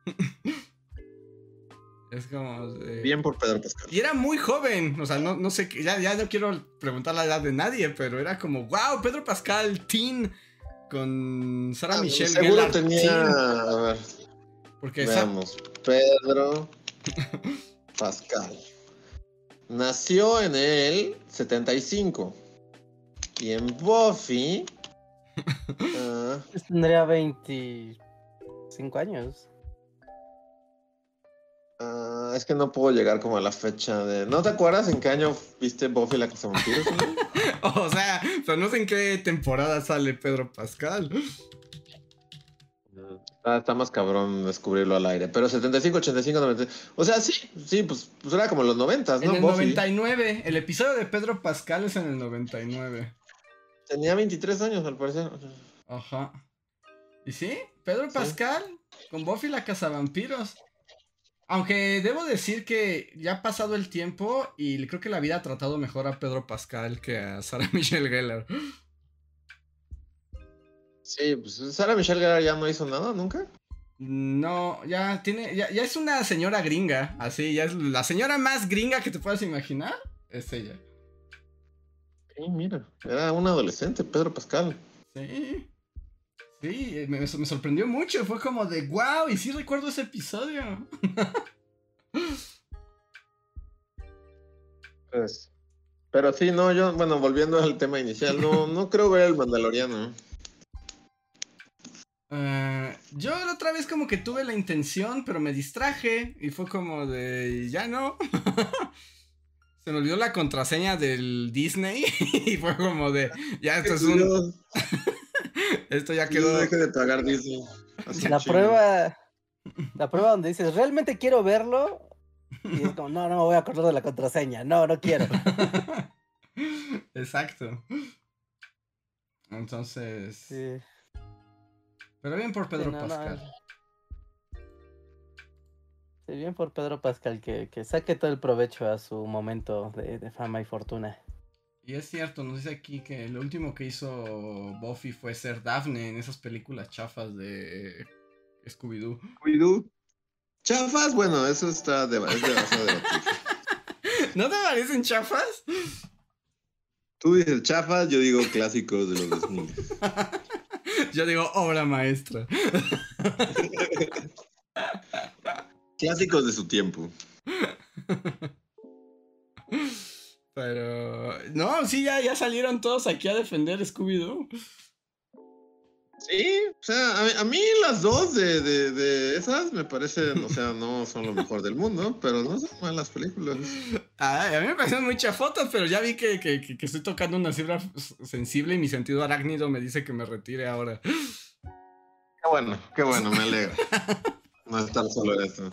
Es como... de- Bien por Pedro Pascal. Y era muy joven, o sea, no, no sé, ya, ya no quiero preguntar la edad de nadie, pero era como, wow, Pedro Pascal, teen, con Sarah Ah, Michelle Seguro Gellar, tenía. teen, A ver, porque esa- veamos. Pedro Pascal. Nació en el 75. Y en Buffy. Pues Tendría 25 años. Ah, es que no puedo llegar como a la fecha de. ¿No te acuerdas en qué año viste Buffy la güey? o sea, pero no sé en qué temporada sale Pedro Pascal. Está, está más cabrón descubrirlo al aire. Pero 75, 85, 90. O sea, sí, sí, pues, pues era como los 90, ¿no? en el Buffy. 99, el episodio de Pedro Pascal es en el 99. Tenía 23 años, al parecer. Ajá. ¿Y sí? Pedro Pascal con Buffy la Cazavampiros. Aunque debo decir que ya ha pasado el tiempo y creo que la vida ha tratado mejor a Pedro Pascal que a Sarah Michelle Gellar. Sí, pues Sara Michelle Gellar ya no hizo nada nunca. No, ya tiene, ya, ya es una señora gringa, así, ya es la señora más gringa que te puedas imaginar, es ella. Sí, mira, era un adolescente, Pedro Pascal. Sí. Sí, me, me sorprendió mucho, fue como de wow, y sí recuerdo ese episodio. Pues, pero sí, no, yo, bueno, volviendo al tema inicial, no, no creo ver el Mandaloriano. Eh, yo la otra vez como que tuve la intención, pero me distraje y fue como de ya no. Se me olvidó la contraseña del Disney y fue como de ya esto es un esto ya quedó dejé de pagar Disney. La prueba. La prueba donde dices, realmente quiero verlo. Y es como, no, no me voy a acordar de la contraseña. No, no quiero. Exacto. Entonces, Sí, pero bien por Pedro sí, no, no. Pascal. Sí, bien por Pedro Pascal que, que saque todo el provecho a su momento de, de fama y fortuna. Y es cierto, nos dice aquí que lo último que hizo Buffy fue ser Daphne en esas películas chafas de Scooby-Doo. Scooby-Doo. Chafas, bueno, eso está de, es demasiado debatible. ¿No te parecen chafas? Tú dices chafas, yo digo clásicos de los 2000. Yo digo obra maestra. Clásicos de su tiempo. Pero. No, sí, ya, ya salieron todos aquí a defender Scooby-Doo. Sí, o sea, a mí, a mí las dos de, de, de esas me parecen, o sea, no son lo mejor del mundo, pero no son malas películas. Ay, a mí me parecen muy chafotas, pero ya vi que, que, que- estoy tocando una fibra s- sensible y mi sentido arácnido me dice que me retire ahora. Qué bueno, qué bueno, me alegra. No estar solo en esto.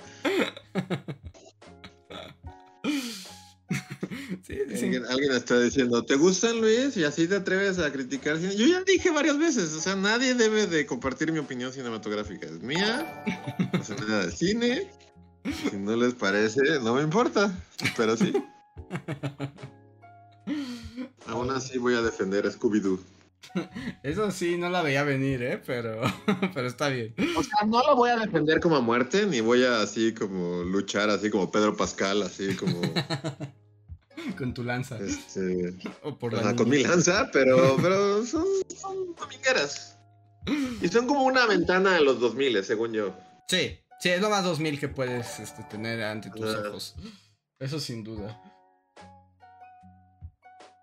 Sí, Alguien, alguien está diciendo, ¿te gustan Luis? Y así te atreves a criticar. Yo ya dije varias veces, o sea, nadie debe de compartir mi opinión cinematográfica. Es mía, no sé nada de cine. Si no les parece, no me importa, pero sí. Aún así voy a defender a Scooby-Doo. Eso sí, no la veía venir, ¿eh? Pero, pero está bien. O sea, no lo voy a defender como a muerte, ni voy a así como luchar, así como Pedro Pascal, así como Con tu lanza. este, O por ajá, con mi lanza, pero, pero son, son domingueras. Y son como una ventana de los 2000, según yo. Sí, sí, es lo más 2000 que puedes este, tener ante tus Ah. ojos. Eso sin duda.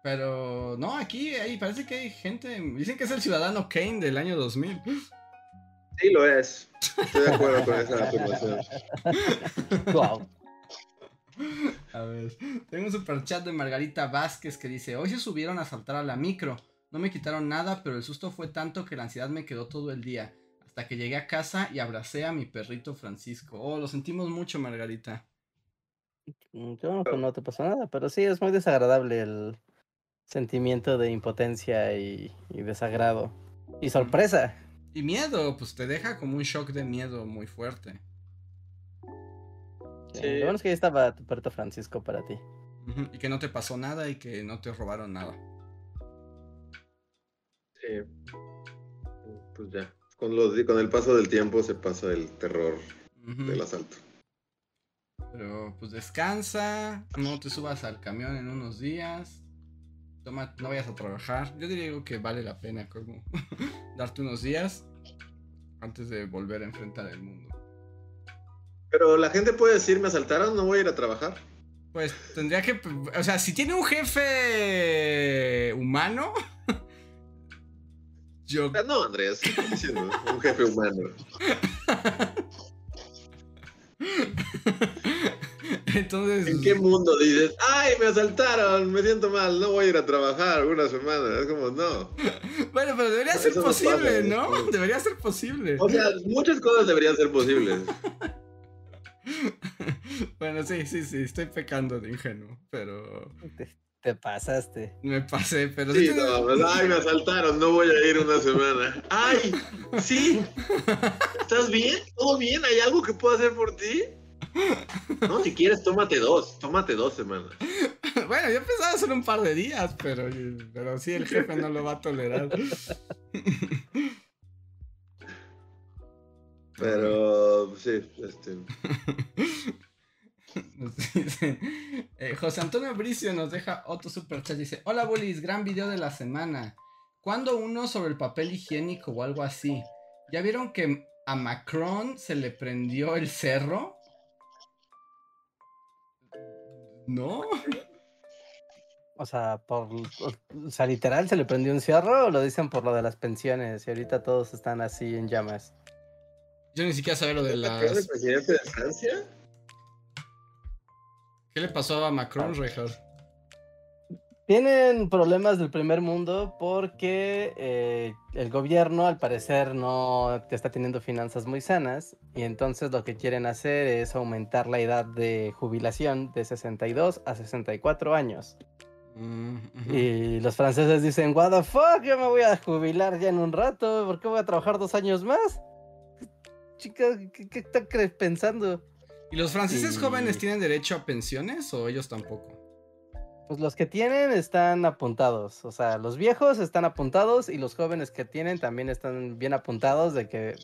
Pero no, aquí hay, parece que hay gente. Dicen que es el ciudadano Kane del año 2000. Sí, lo es. Estoy de acuerdo con esa afirmación. Wow. A ver, tengo un super chat de Margarita Vázquez que dice: Hoy se subieron a saltar a la micro. No me quitaron nada, pero el susto fue tanto que la ansiedad me quedó todo el día. Hasta que llegué a casa y abracé a mi perrito Francisco. Oh, lo sentimos mucho, Margarita. Mm, Yo no, no te pasó nada, pero sí es muy desagradable el sentimiento de impotencia y, y desagrado. Y sorpresa. Y miedo, pues te deja como un shock de miedo muy fuerte. Sí. Lo bueno es que ahí estaba tu perrito Francisco para ti. Y que no te pasó nada y que no te robaron nada. Sí. Pues ya. Con, los, con el paso del tiempo se pasa el terror del asalto. Pero pues descansa, no te subas al camión en unos días. Toma, no vayas a trabajar. Yo diría que vale la pena como darte unos días antes de volver a enfrentar el mundo. Pero la gente puede decir, me asaltaron, no voy a ir a trabajar. Pues tendría que, o sea, si tiene un jefe humano, yo Ah, No, Andrés, ¿qué estás diciendo? un jefe humano. entonces ¿En qué mundo dices, ay, me asaltaron, me siento mal, no voy a ir a trabajar una semana? Es como, no. bueno, pero debería ser posible. ¿no? Debería ser posible. O sea, muchas cosas deberían ser posibles. Bueno, sí, sí, sí, estoy pecando de ingenuo, pero Te, te pasaste. me pasé, pero Sí, sí no, pues, ay, me asaltaron, no voy a ir una semana. Ay, sí. ¿Estás bien? ¿Todo bien? ¿Hay algo que pueda hacer por ti? No, si quieres, tómate dos. Tómate dos semanas. Bueno, yo pensaba hacer un par de días, pero, pero sí, el jefe no lo va a tolerar. Pero, sí, este. Eh, José Antonio Bricio nos deja otro super chat. Dice: Hola, Bolis, gran video de la semana. ¿Cuándo uno sobre el papel higiénico o algo así? ¿Ya vieron que a Macron se le prendió el cerro? ¿No? O sea, por, o sea, literal se le prendió un cierro o lo dicen por lo de las pensiones y ahorita todos están así en llamas. Yo ni siquiera sabía lo de ¿Es el las. presidente de Francia? ¿Qué le pasó a Macron, Reinhardt? Tienen problemas del primer mundo porque eh, el gobierno al parecer no está teniendo finanzas muy sanas y entonces lo que quieren hacer es aumentar la edad de jubilación de 62 a 64 años. Mm. Y los franceses dicen, what the fuck, yo me voy a jubilar ya en un rato, ¿por qué voy a trabajar dos años más? Chicas, ¿qué, qué están cre- pensando? ¿Y los franceses jóvenes tienen derecho a pensiones o ellos tampoco? Pues los que tienen están apuntados, o sea, los viejos están apuntados y los jóvenes que tienen también están bien apuntados de que,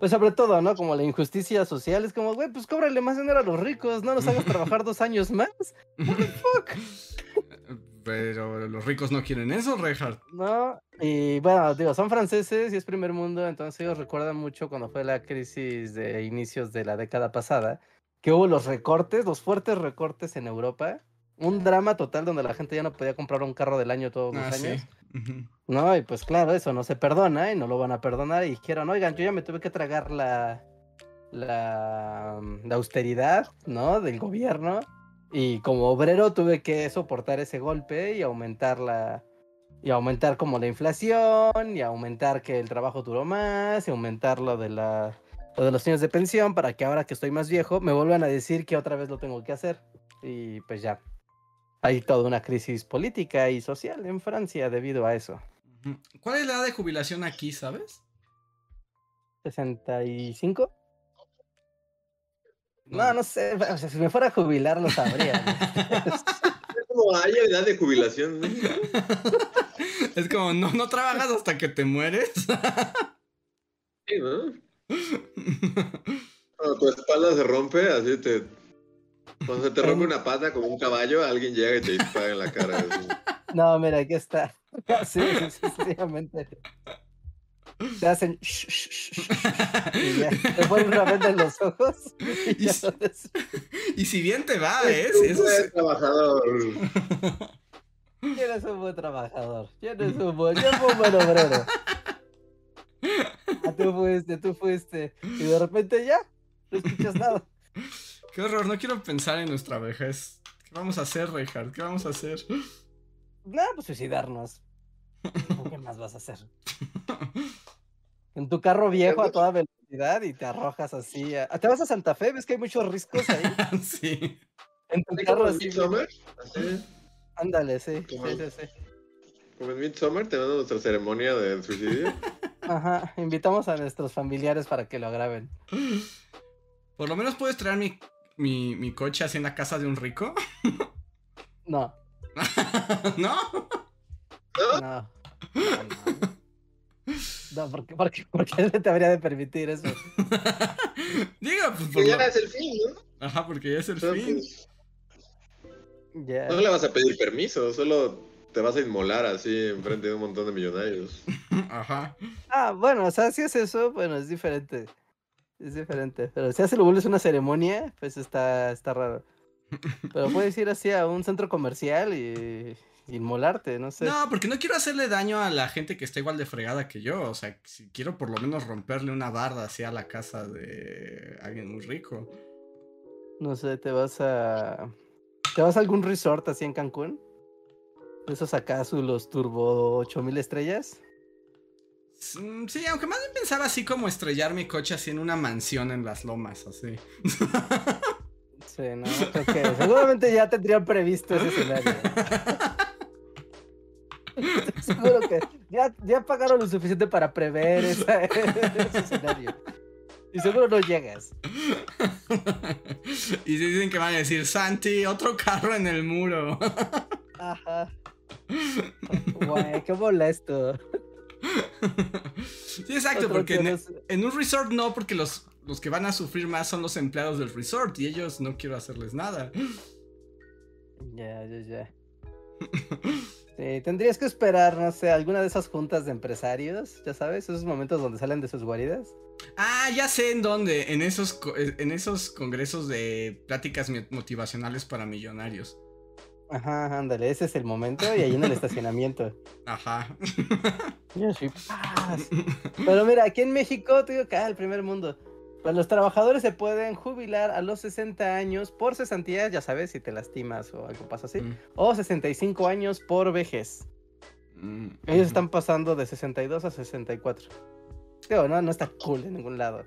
pues sobre todo, ¿no? Como la injusticia social, es como, güey, pues cóbrale más dinero a los ricos, no los hagas trabajar dos años más, fuck? Pero los ricos no quieren eso, Reinhardt. ¿no? Y bueno, digo, son franceses y es primer mundo, entonces ellos recuerdan mucho cuando fue la crisis de inicios de la década pasada, que hubo los recortes, los fuertes recortes en Europa, un drama total donde la gente ya no podía comprar un carro del año todos los Ah, sí. años. No, y pues claro, eso no se perdona y no lo van a perdonar. Y dijeron, oigan, yo ya me tuve que tragar la, la, mm, la austeridad, ¿no? Del gobierno. Y como obrero tuve que soportar ese golpe y aumentar la. Y aumentar como la inflación, y aumentar que el trabajo duró más, y aumentar lo de la. Lo de los años de pensión para que ahora que estoy más viejo me vuelvan a decir que otra vez lo tengo que hacer. Y pues ya. Hay toda una crisis política y social en Francia debido a eso. ¿Cuál es la edad de jubilación aquí, sabes? 65. No, no sé, o sea, si me fuera a jubilar lo sabría. ¿no? Es como hay edad de jubilación México. es como, no, no trabajas hasta que te mueres. Sí, ¿no? Cuando tu espalda se rompe, así te. Cuando se te rompe una pata como un caballo, alguien llega y te dispara en la cara. así. No, mira, aquí está. Sí, sí, sí, sencillamente. Te hacen shh, shh, shh, shh, y ya, te ponen una venda en los ojos. Y si- y bien te va, ¿eh? Tú Sí, eso eres es- trabajador. ¿Quién es un buen trabajador? ¿Quién es un buen, ¿quién fue un buen obrero? Ah, tú fuiste, tú fuiste. Y de repente ya, no escuchas nada. Qué horror, no quiero pensar en nuestra vejez. ¿Qué vamos a hacer, Reinhardt? ¿Qué vamos a hacer? No, pues suicidarnos. ¿Qué más vas a hacer? En tu carro viejo a toda velocidad y te arrojas así. a- Te vas a Santa Fe, ves que hay muchos riscos ahí. sí. En tu ¿Sí, carro así. Midsommar? Así, Ándale, sí. Como Sí, sí, sí. como en Midsommar, tenemos nuestra ceremonia de suicidio. Ajá. Invitamos a nuestros familiares para que lo graben. Por lo menos puedes traer mi, mi, mi coche así en la casa de un rico. No, ¿No? no. No, no. No, ¿por qué, por qué- por qué te habría de permitir eso? Digo, pues por Que ya lo- es el fin, ¿no? Ajá, porque ya es el Pero, fin. pues, Ya. no le vas a pedir permiso, solo te vas a inmolar así enfrente de un montón de millonarios. Ajá. Ah, bueno, o sea, si es eso, bueno, es diferente. Es diferente. Pero si hace lo vuelves una ceremonia, pues está, está raro. Pero puedes ir así a un centro comercial y inmolarte, no sé. No, porque no quiero hacerle daño a la gente que está igual de fregada que yo. O sea, si quiero por lo menos romperle una barda así a la casa de alguien muy rico. No sé, te vas a. ¿Te vas a algún resort así en Cancún? ¿De esos acaso los turbo 8000 estrellas? Mm, Sí, aunque más bien pensaba así como estrellar mi coche así en una mansión en las lomas, así. Sí, no, creo que seguramente ya tendrían previsto ese escenario. Estoy Seguro que ya, ya pagaron lo suficiente para prever esa- ese escenario. Y seguro no llegas. y si dicen que van a decir, Santi, otro carro en el muro. Ajá. Güey, qué molesto. sí, exacto, porque que en, en un resort no, porque los, los que van a sufrir más son los empleados del resort y ellos no quiero hacerles nada. Ya, ya, ya. Sí, tendrías que esperar, no sé, alguna de esas juntas de empresarios, ya sabes, esos momentos donde salen de sus guaridas. Ah, ya sé en dónde, en esos, eh, en esos congresos de pláticas motivacionales para millonarios. Ajá, ándale, ese es el momento y ahí en el estacionamiento. Ajá. Yo soy paz. Pero mira, aquí en México, te digo que ah, el primer mundo. Pues los trabajadores se pueden jubilar a los 60 años por cesantías, ya sabes, si te lastimas o algo pasa así. Mm, O 65 años por vejez. mm, Ellos están pasando de 62 a 64. Digo, no, no está cool en ningún lado.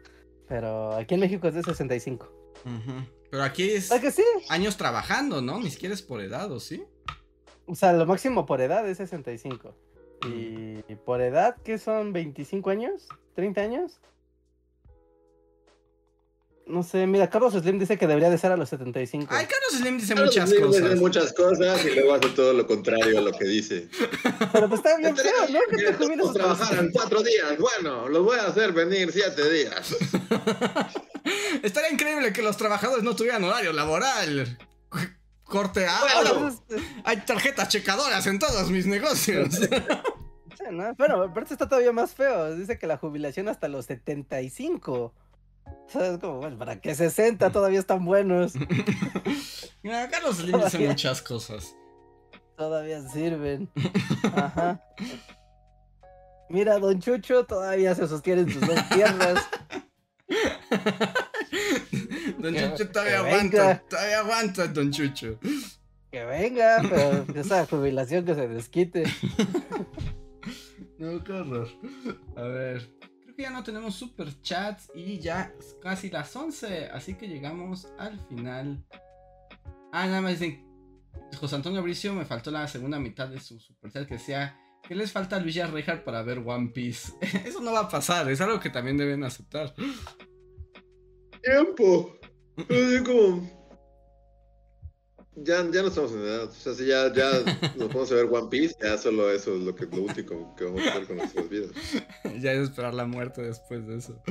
Pero aquí en México es de 65. Ujú. Pero aquí es ¿Ah, que sí? años trabajando, ¿no? Ni siquiera es por edad, ¿o sí? O sea, lo máximo por edad es 65. Y por edad, ¿qué son? ¿25 años? ¿30 años? No sé, mira, Carlos Slim dice que debería de ser a los 75. Ay, Carlos Slim dice Claro, muchas sí, cosas. dice muchas cosas y luego hace todo lo contrario a lo que dice. Pero pues está bien feo, ¿no? Que te jubiles trabajaran cuatro días. Bueno, los voy a hacer venir siete días. Estaría increíble que los trabajadores no tuvieran horario laboral. Corte A. Bueno. Ahora hay tarjetas checadoras en todos mis negocios. Sí, ¿no? Pero aparte está todavía más feo. Dice que la jubilación hasta los 75. Es como, bueno, ¿para qué 60? Todavía están buenos. Mira, Carlos Slim dice muchas cosas. Todavía sirven. Ajá. Mira, Don Chucho todavía se sostiene en sus dos piernas. Don Que- Chucho todavía que aguanta, todavía aguanta, Don Chucho. Que venga, pero esa jubilación que se desquite. No, qué horror. A ver, ya no tenemos super chats y ya es casi las 11, así que llegamos al final. Ah, nada más dicen, José Antonio Bricio me faltó la segunda mitad de su super chat que decía que les falta a Luis Rejar para ver One Piece. Eso no va a pasar, es algo que también deben aceptar. Tiempo. Como. Ya, ya no estamos en edad. O sea, si ya, ya nos podemos ver One Piece, ya solo eso es lo, que, lo último que vamos a hacer con nuestras vidas. ya es esperar la muerte después de eso.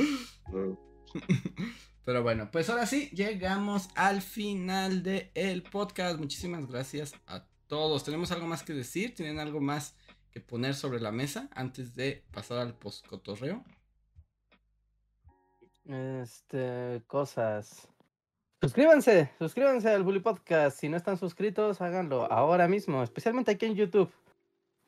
¿no? Pero bueno, pues ahora sí, llegamos al final del podcast. Muchísimas gracias a todos. ¿Tenemos algo más que decir? ¿Tienen algo más que poner sobre la mesa antes de pasar al postcotorreo? Este, cosas. Suscríbanse, suscríbanse al Bully Podcast. Si no están suscritos, háganlo ahora mismo, especialmente aquí en YouTube.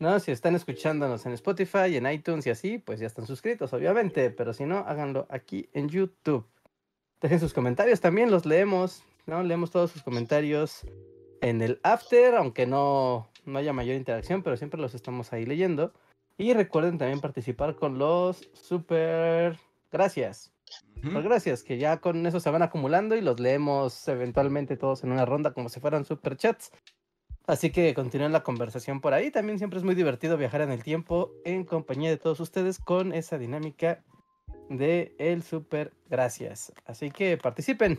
No, si están escuchándonos en Spotify, en iTunes y así, pues ya están suscritos, obviamente. Pero si no, háganlo aquí en YouTube. Dejen sus comentarios también, los leemos. ¿no? Leemos todos sus comentarios en el after, aunque no, no haya mayor interacción, pero siempre los estamos ahí leyendo. Y recuerden también participar con los super gracias. Pues gracias, que ya con eso se van acumulando y los leemos eventualmente todos en una ronda como si fueran superchats. Así que continúen la conversación por ahí. También siempre es muy divertido viajar en el tiempo en compañía de todos ustedes con esa dinámica de el super gracias. Así que participen.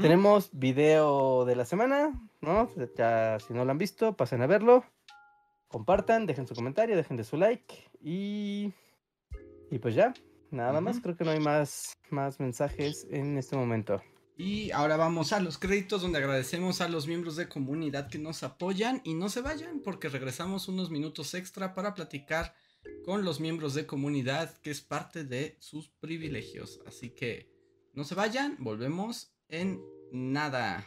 Tenemos video de la semana, ¿no? Ya si no lo han visto, pasen a verlo. Compartan, dejen su comentario, dejen de su like y y pues ya, nada más, creo que no hay más más mensajes en este momento. Y ahora vamos a los créditos donde agradecemos a los miembros de comunidad que nos apoyan y no se vayan porque regresamos unos minutos extra para platicar con los miembros de comunidad que es parte de sus privilegios. Así que no se vayan, volvemos en nada.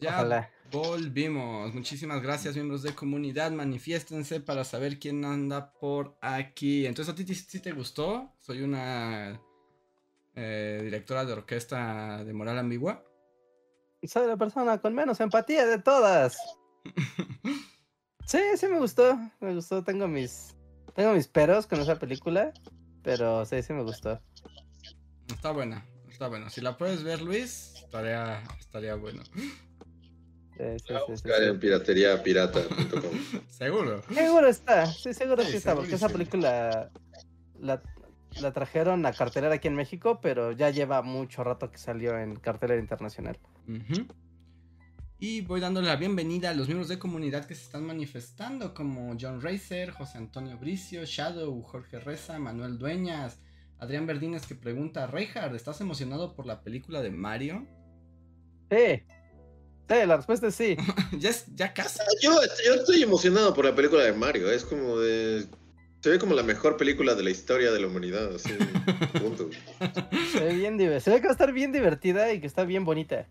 Ya volvimos. Muchísimas gracias, miembros de comunidad. Manifiéstense para saber quién anda por aquí. Entonces, ¿a ti sí te gustó? Soy una eh, directora de orquesta de moral ambigua. Soy la persona con menos empatía de todas. sí, sí me gustó. Me gustó. Tengo mis, tengo mis peros con esa película. Pero sí, sí me gustó. Está buena, está buena. Si la puedes ver, Luis, estaría, estaría bueno. Sí, sí, buscar en pirateriapirata.com. seguro. Seguro está, sí, seguro sí, está, porque esa película la, la, trajeron a cartelera aquí en México, pero ya lleva mucho rato que salió en cartelera internacional. Y voy dándole la bienvenida a los miembros de comunidad que se están manifestando, como John Racer, José Antonio Bricio, Shadow, Jorge Reza, Manuel Dueñas, Adrián Verdines que pregunta, Reinhard, ¿estás emocionado por la película de Mario? Sí. Sí, la respuesta es sí. ya, ya casi. Yo, yo, estoy emocionado por la película de Mario. Es como de. Se ve como la mejor película de la historia de la humanidad. Así, punto. Se ve, bien, se ve que va a estar bien divertida y que está bien bonita.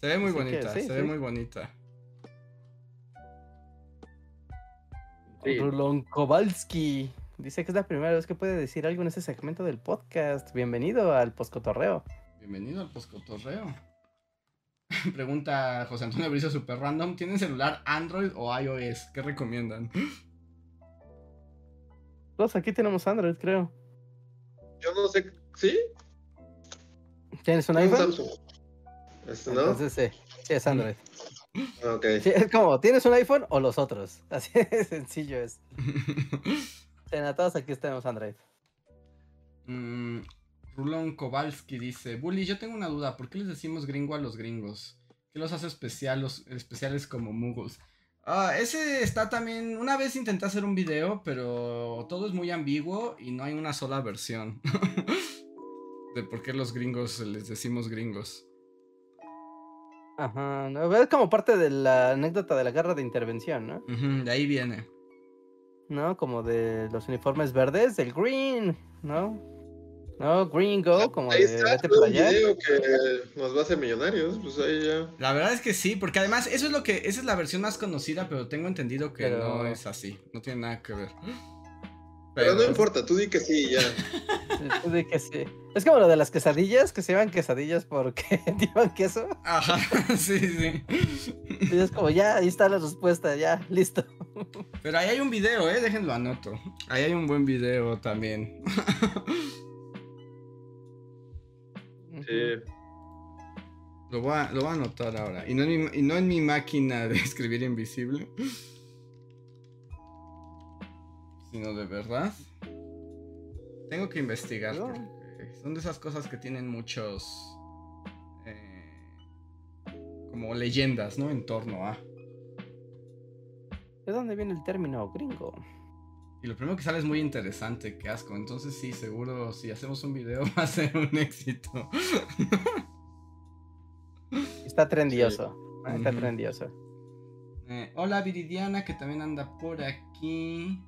Se ve muy bonita, se ve muy bonita. Rulon Kowalski dice que es la primera vez que puede decir algo en este segmento del podcast. Bienvenido al Poscotorreo. Bienvenido al Poscotorreo. Pregunta José Antonio Bricio super random. ¿Tienen celular Android o iOS? ¿Qué recomiendan? Todos aquí tenemos Android, creo. Yo no sé. ¿Sí? ¿Tienes un iPhone? ¿Este no? Entonces sí, sí es Android. Ok. es como, ¿tienes un iPhone o los otros? Así de sencillo es. en todos aquí tenemos Android. Mm, Rulon Kowalski dice, Bully, yo tengo una duda, ¿por qué les decimos gringo a los gringos? ¿Qué los hace especiales como muggles? Ah, ese está también, una vez intenté hacer un video, pero todo es muy ambiguo y no hay una sola versión de por qué los gringos les decimos gringos. Ajá, es como parte de la anécdota de la guerra de intervención, ¿no? de ahí viene. ¿No? Como de los uniformes verdes, del green, ¿no? No, Gringo, como ahí de vete para allá. que nos va a hacer millonarios, pues ahí ya. La verdad es que sí, porque además eso es lo que, esa es la versión más conocida, pero tengo entendido que no es así, no tiene nada que ver. Pero, no importa, tú di que sí, ya. tú di que sí. Es como lo de las quesadillas, que se llaman quesadillas porque llevan queso. Ajá, sí, sí. Y es como, ya, ahí está la respuesta, ya, listo. Pero ahí hay un video, eh, déjenlo anoto. Ahí hay un buen video también. Lo voy, a, lo anotar ahora. Y no, en mi, y no en mi máquina de escribir invisible. Sino de verdad. Tengo que investigar. son de esas cosas que tienen muchos. Eh, como leyendas, ¿no? En torno a. ¿De dónde viene el término gringo? Y lo primero que sale es muy interesante, qué asco. Entonces sí, seguro si hacemos un video va a ser un éxito. Está trendioso. Está trendioso. Eh, hola Viridiana, que también anda por aquí.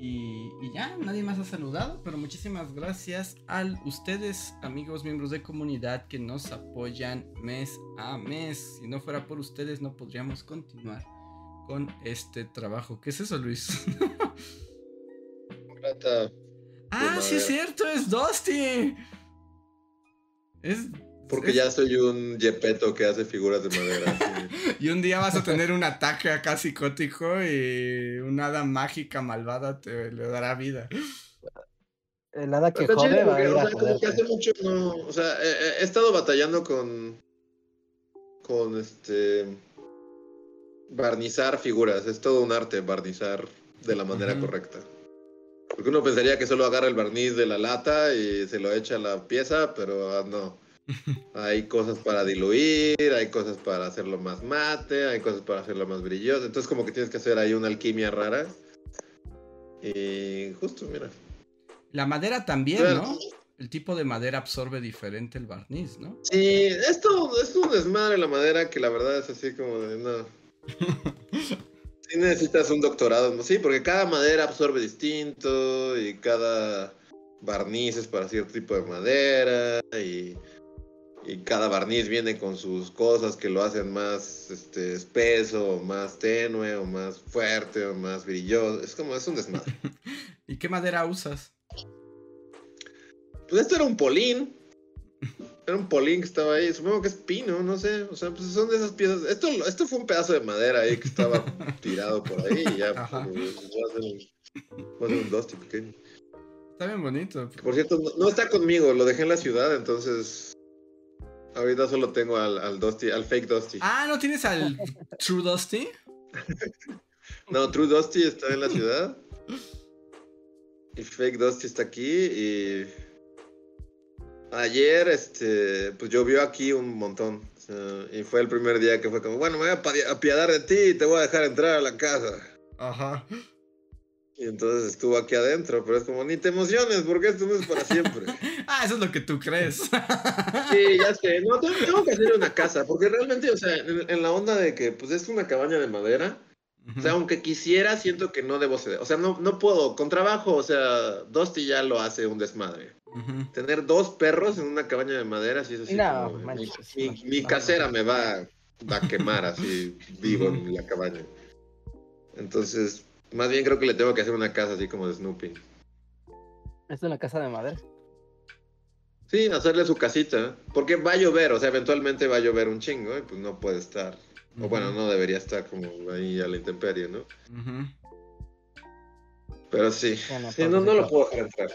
Y, y ya, nadie más ha saludado, pero muchísimas gracias a ustedes, amigos, miembros de comunidad que nos apoyan mes a mes. Si no fuera por ustedes, no podríamos continuar con este trabajo. ¿Qué es eso, Luis? Trata ah, de sí es cierto, es Dusty. Es. Porque es- ya soy un yepeto que hace figuras de madera. sí. Y un día vas a tener un ataque acá psicótico y una hada mágica malvada te le dará vida. El hada que jode chido va a porque, ir o a sea, como que hace mucho no. O sea, he estado batallando con. Con este. Barnizar figuras. Es todo un arte barnizar de la manera correcta. Porque uno pensaría que solo agarra el barniz de la lata y se lo echa a la pieza, pero ah, no. Hay cosas para diluir, hay cosas para hacerlo más mate, hay cosas para hacerlo más brilloso. Entonces como que tienes que hacer ahí una alquimia rara. Y justo, mira. La madera también. ¿no? El tipo de madera absorbe diferente el barniz, ¿no? Sí, esto es un desmadre la madera que la verdad es así como de no. Sí necesitas un doctorado, ¿no? sí, porque cada madera absorbe distinto y cada barniz es para cierto tipo de madera y, y cada barniz viene con sus cosas que lo hacen más este, espeso, o más tenue, o más fuerte, o más brilloso. Es como, es un desmadre. ¿Y qué madera usas? Pues esto era un polín. Era un polín que estaba ahí. Supongo que es pino, no sé. O sea, pues son de esas piezas. Esto, esto fue un pedazo de madera ahí que estaba tirado por ahí y ya. Ajá. pues, hacer un, dusty pequeño. Está bien bonito. Por cierto, no, no está conmigo. Lo dejé en la ciudad, entonces. Ahorita solo tengo al, al Dusty, al fake Dusty. Ah, ¿no tienes al True Dusty? No, True Dusty está en la ciudad. Y Fake Dusty está aquí. Y ayer, este, pues llovió aquí un montón. Y fue el primer día que fue como, bueno, me voy a apiadar de ti y te voy a dejar entrar a la casa. Ajá. Y entonces estuvo aquí adentro, pero es como, ni te emociones porque esto no es para siempre. Ah, eso es lo que tú crees. Sí, ya sé. No, tengo, tengo que hacer una casa, porque realmente, o sea, en, en la onda de que, pues es una cabaña de madera. O sea, aunque quisiera, siento que no debo ceder. O sea, no, no puedo. Con trabajo, o sea, Dusty ya lo hace un desmadre. Tener dos perros en una cabaña de madera, sí es así. No, como, mi, manches, mi- casera me va, va a quemar así vivo en la cabaña. Entonces, más bien creo que le tengo que hacer una casa así como de Snoopy. Es una casa de madera. Sí, hacerle su casita. Porque va a llover, o sea, eventualmente va a llover un chingo y pues no puede estar. O bueno, no debería estar como ahí a la intemperie, ¿no? Pero sí. Sí, no, no lo puedo dejar entrar.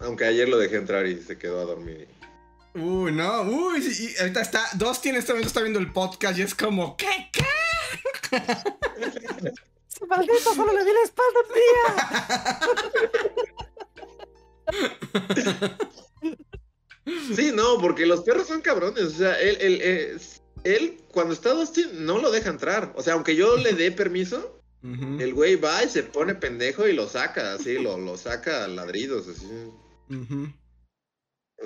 Aunque ayer lo dejé entrar y se quedó a dormir. Uy, no, uy, sí, y ahorita está, Dusty en este momento está viendo el podcast y es como, ¿qué? ¿Qué? ¡Ese maldito solo le di la espalda día! Sí, no, porque los perros son cabrones. O sea, él, él, él, él, cuando está Dusty, no lo deja entrar. O sea, aunque yo le dé permiso, el güey va y se pone pendejo y lo saca, así, lo, lo saca a ladridos, así. ujú.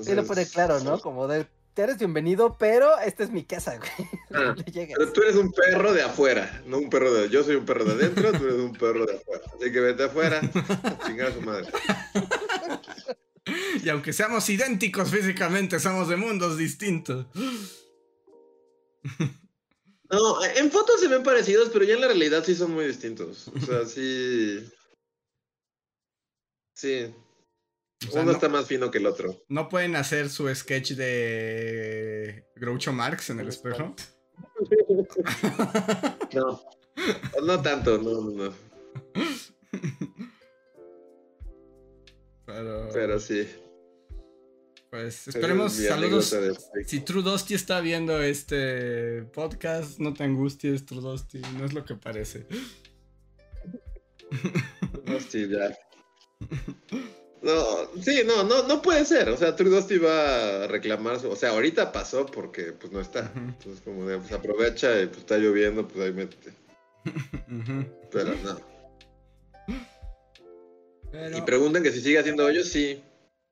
Sí lo pone claro, ¿no? Como de, te eres bienvenido, pero esta es mi casa, güey. Ah. Pero tú eres un perro de afuera, no un perro de... Yo soy un perro de adentro, tú eres un perro de afuera. Así que vete afuera, a chingar a su madre. Y aunque seamos idénticos físicamente, somos de mundos distintos. No, en fotos se ven parecidos, pero ya en la realidad sí son muy distintos. O sea, sí... Sí. O sea, Uno no, está más fino que el otro. no pueden hacer su sketch de Groucho Marx en el espejo. No. No tanto, no, no, no. Pero, Pero sí. Pues esperemos es saludos. Si True Dusty está viendo este podcast, no te angusties, True Dusty, no es lo que parece. No, sí, ya. No, sí, no, no, no puede ser. O sea, True Dusty va a reclamar su. O sea, ahorita pasó porque pues no está. Entonces, como de, pues aprovecha y pues está lloviendo, pues ahí métete. Pero no. Pero- Y preguntan que si sigue haciendo hoyos, sí.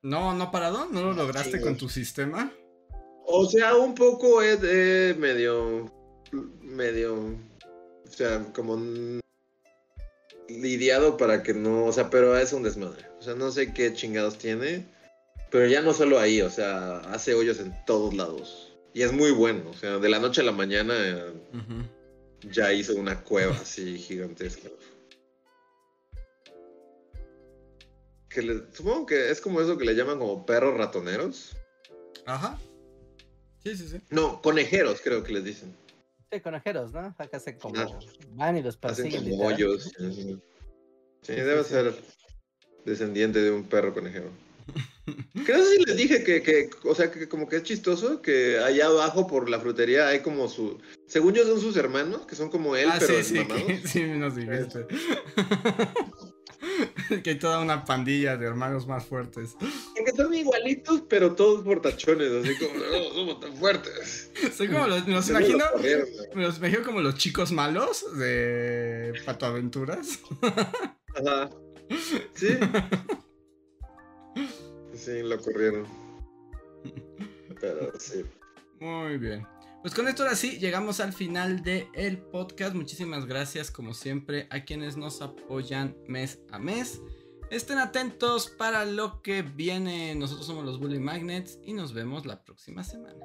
No, no parado, no lo lograste con tu sistema. O sea, un poco es eh, medio. medio. O sea, como. lidiado para que no, o sea, pero es un desmadre. O sea, no sé qué chingados tiene, pero ya no solo ahí, o sea, hace hoyos en todos lados. Y es muy bueno, o sea, de la noche a la mañana eh, ya hizo una cueva así gigantesca. Que le- supongo que es como eso que le llaman como perros ratoneros. Ajá. Sí, sí, sí. No, conejeros creo que les dicen. Sí, conejeros, ¿no? Acá hacen como. Ah. Van y los Hacen persiguen. como literal. hoyos. Sí, Sí, debe sí. ser descendiente de un perro conejero. Creo que sí les dije que, que, o sea, que como que es chistoso que allá abajo por la frutería hay como su... Según yo son sus hermanos, que son como él, ah, pero sí, sí, que- sí, nos dijiste. que hay toda una pandilla de hermanos más fuertes. Que son igualitos, pero todos portachones, así como, no, somos tan fuertes. Soy como los, me los imagino. Me los imagino como los chicos malos de Pato Aventuras. Ajá. Sí. Sí, lo corrieron. Pero sí. Muy bien. Pues con esto ahora sí llegamos al final del el podcast. Muchísimas gracias como siempre a quienes nos apoyan mes a mes. Estén atentos para lo que viene. Nosotros somos los Bully Magnets y nos vemos la próxima semana.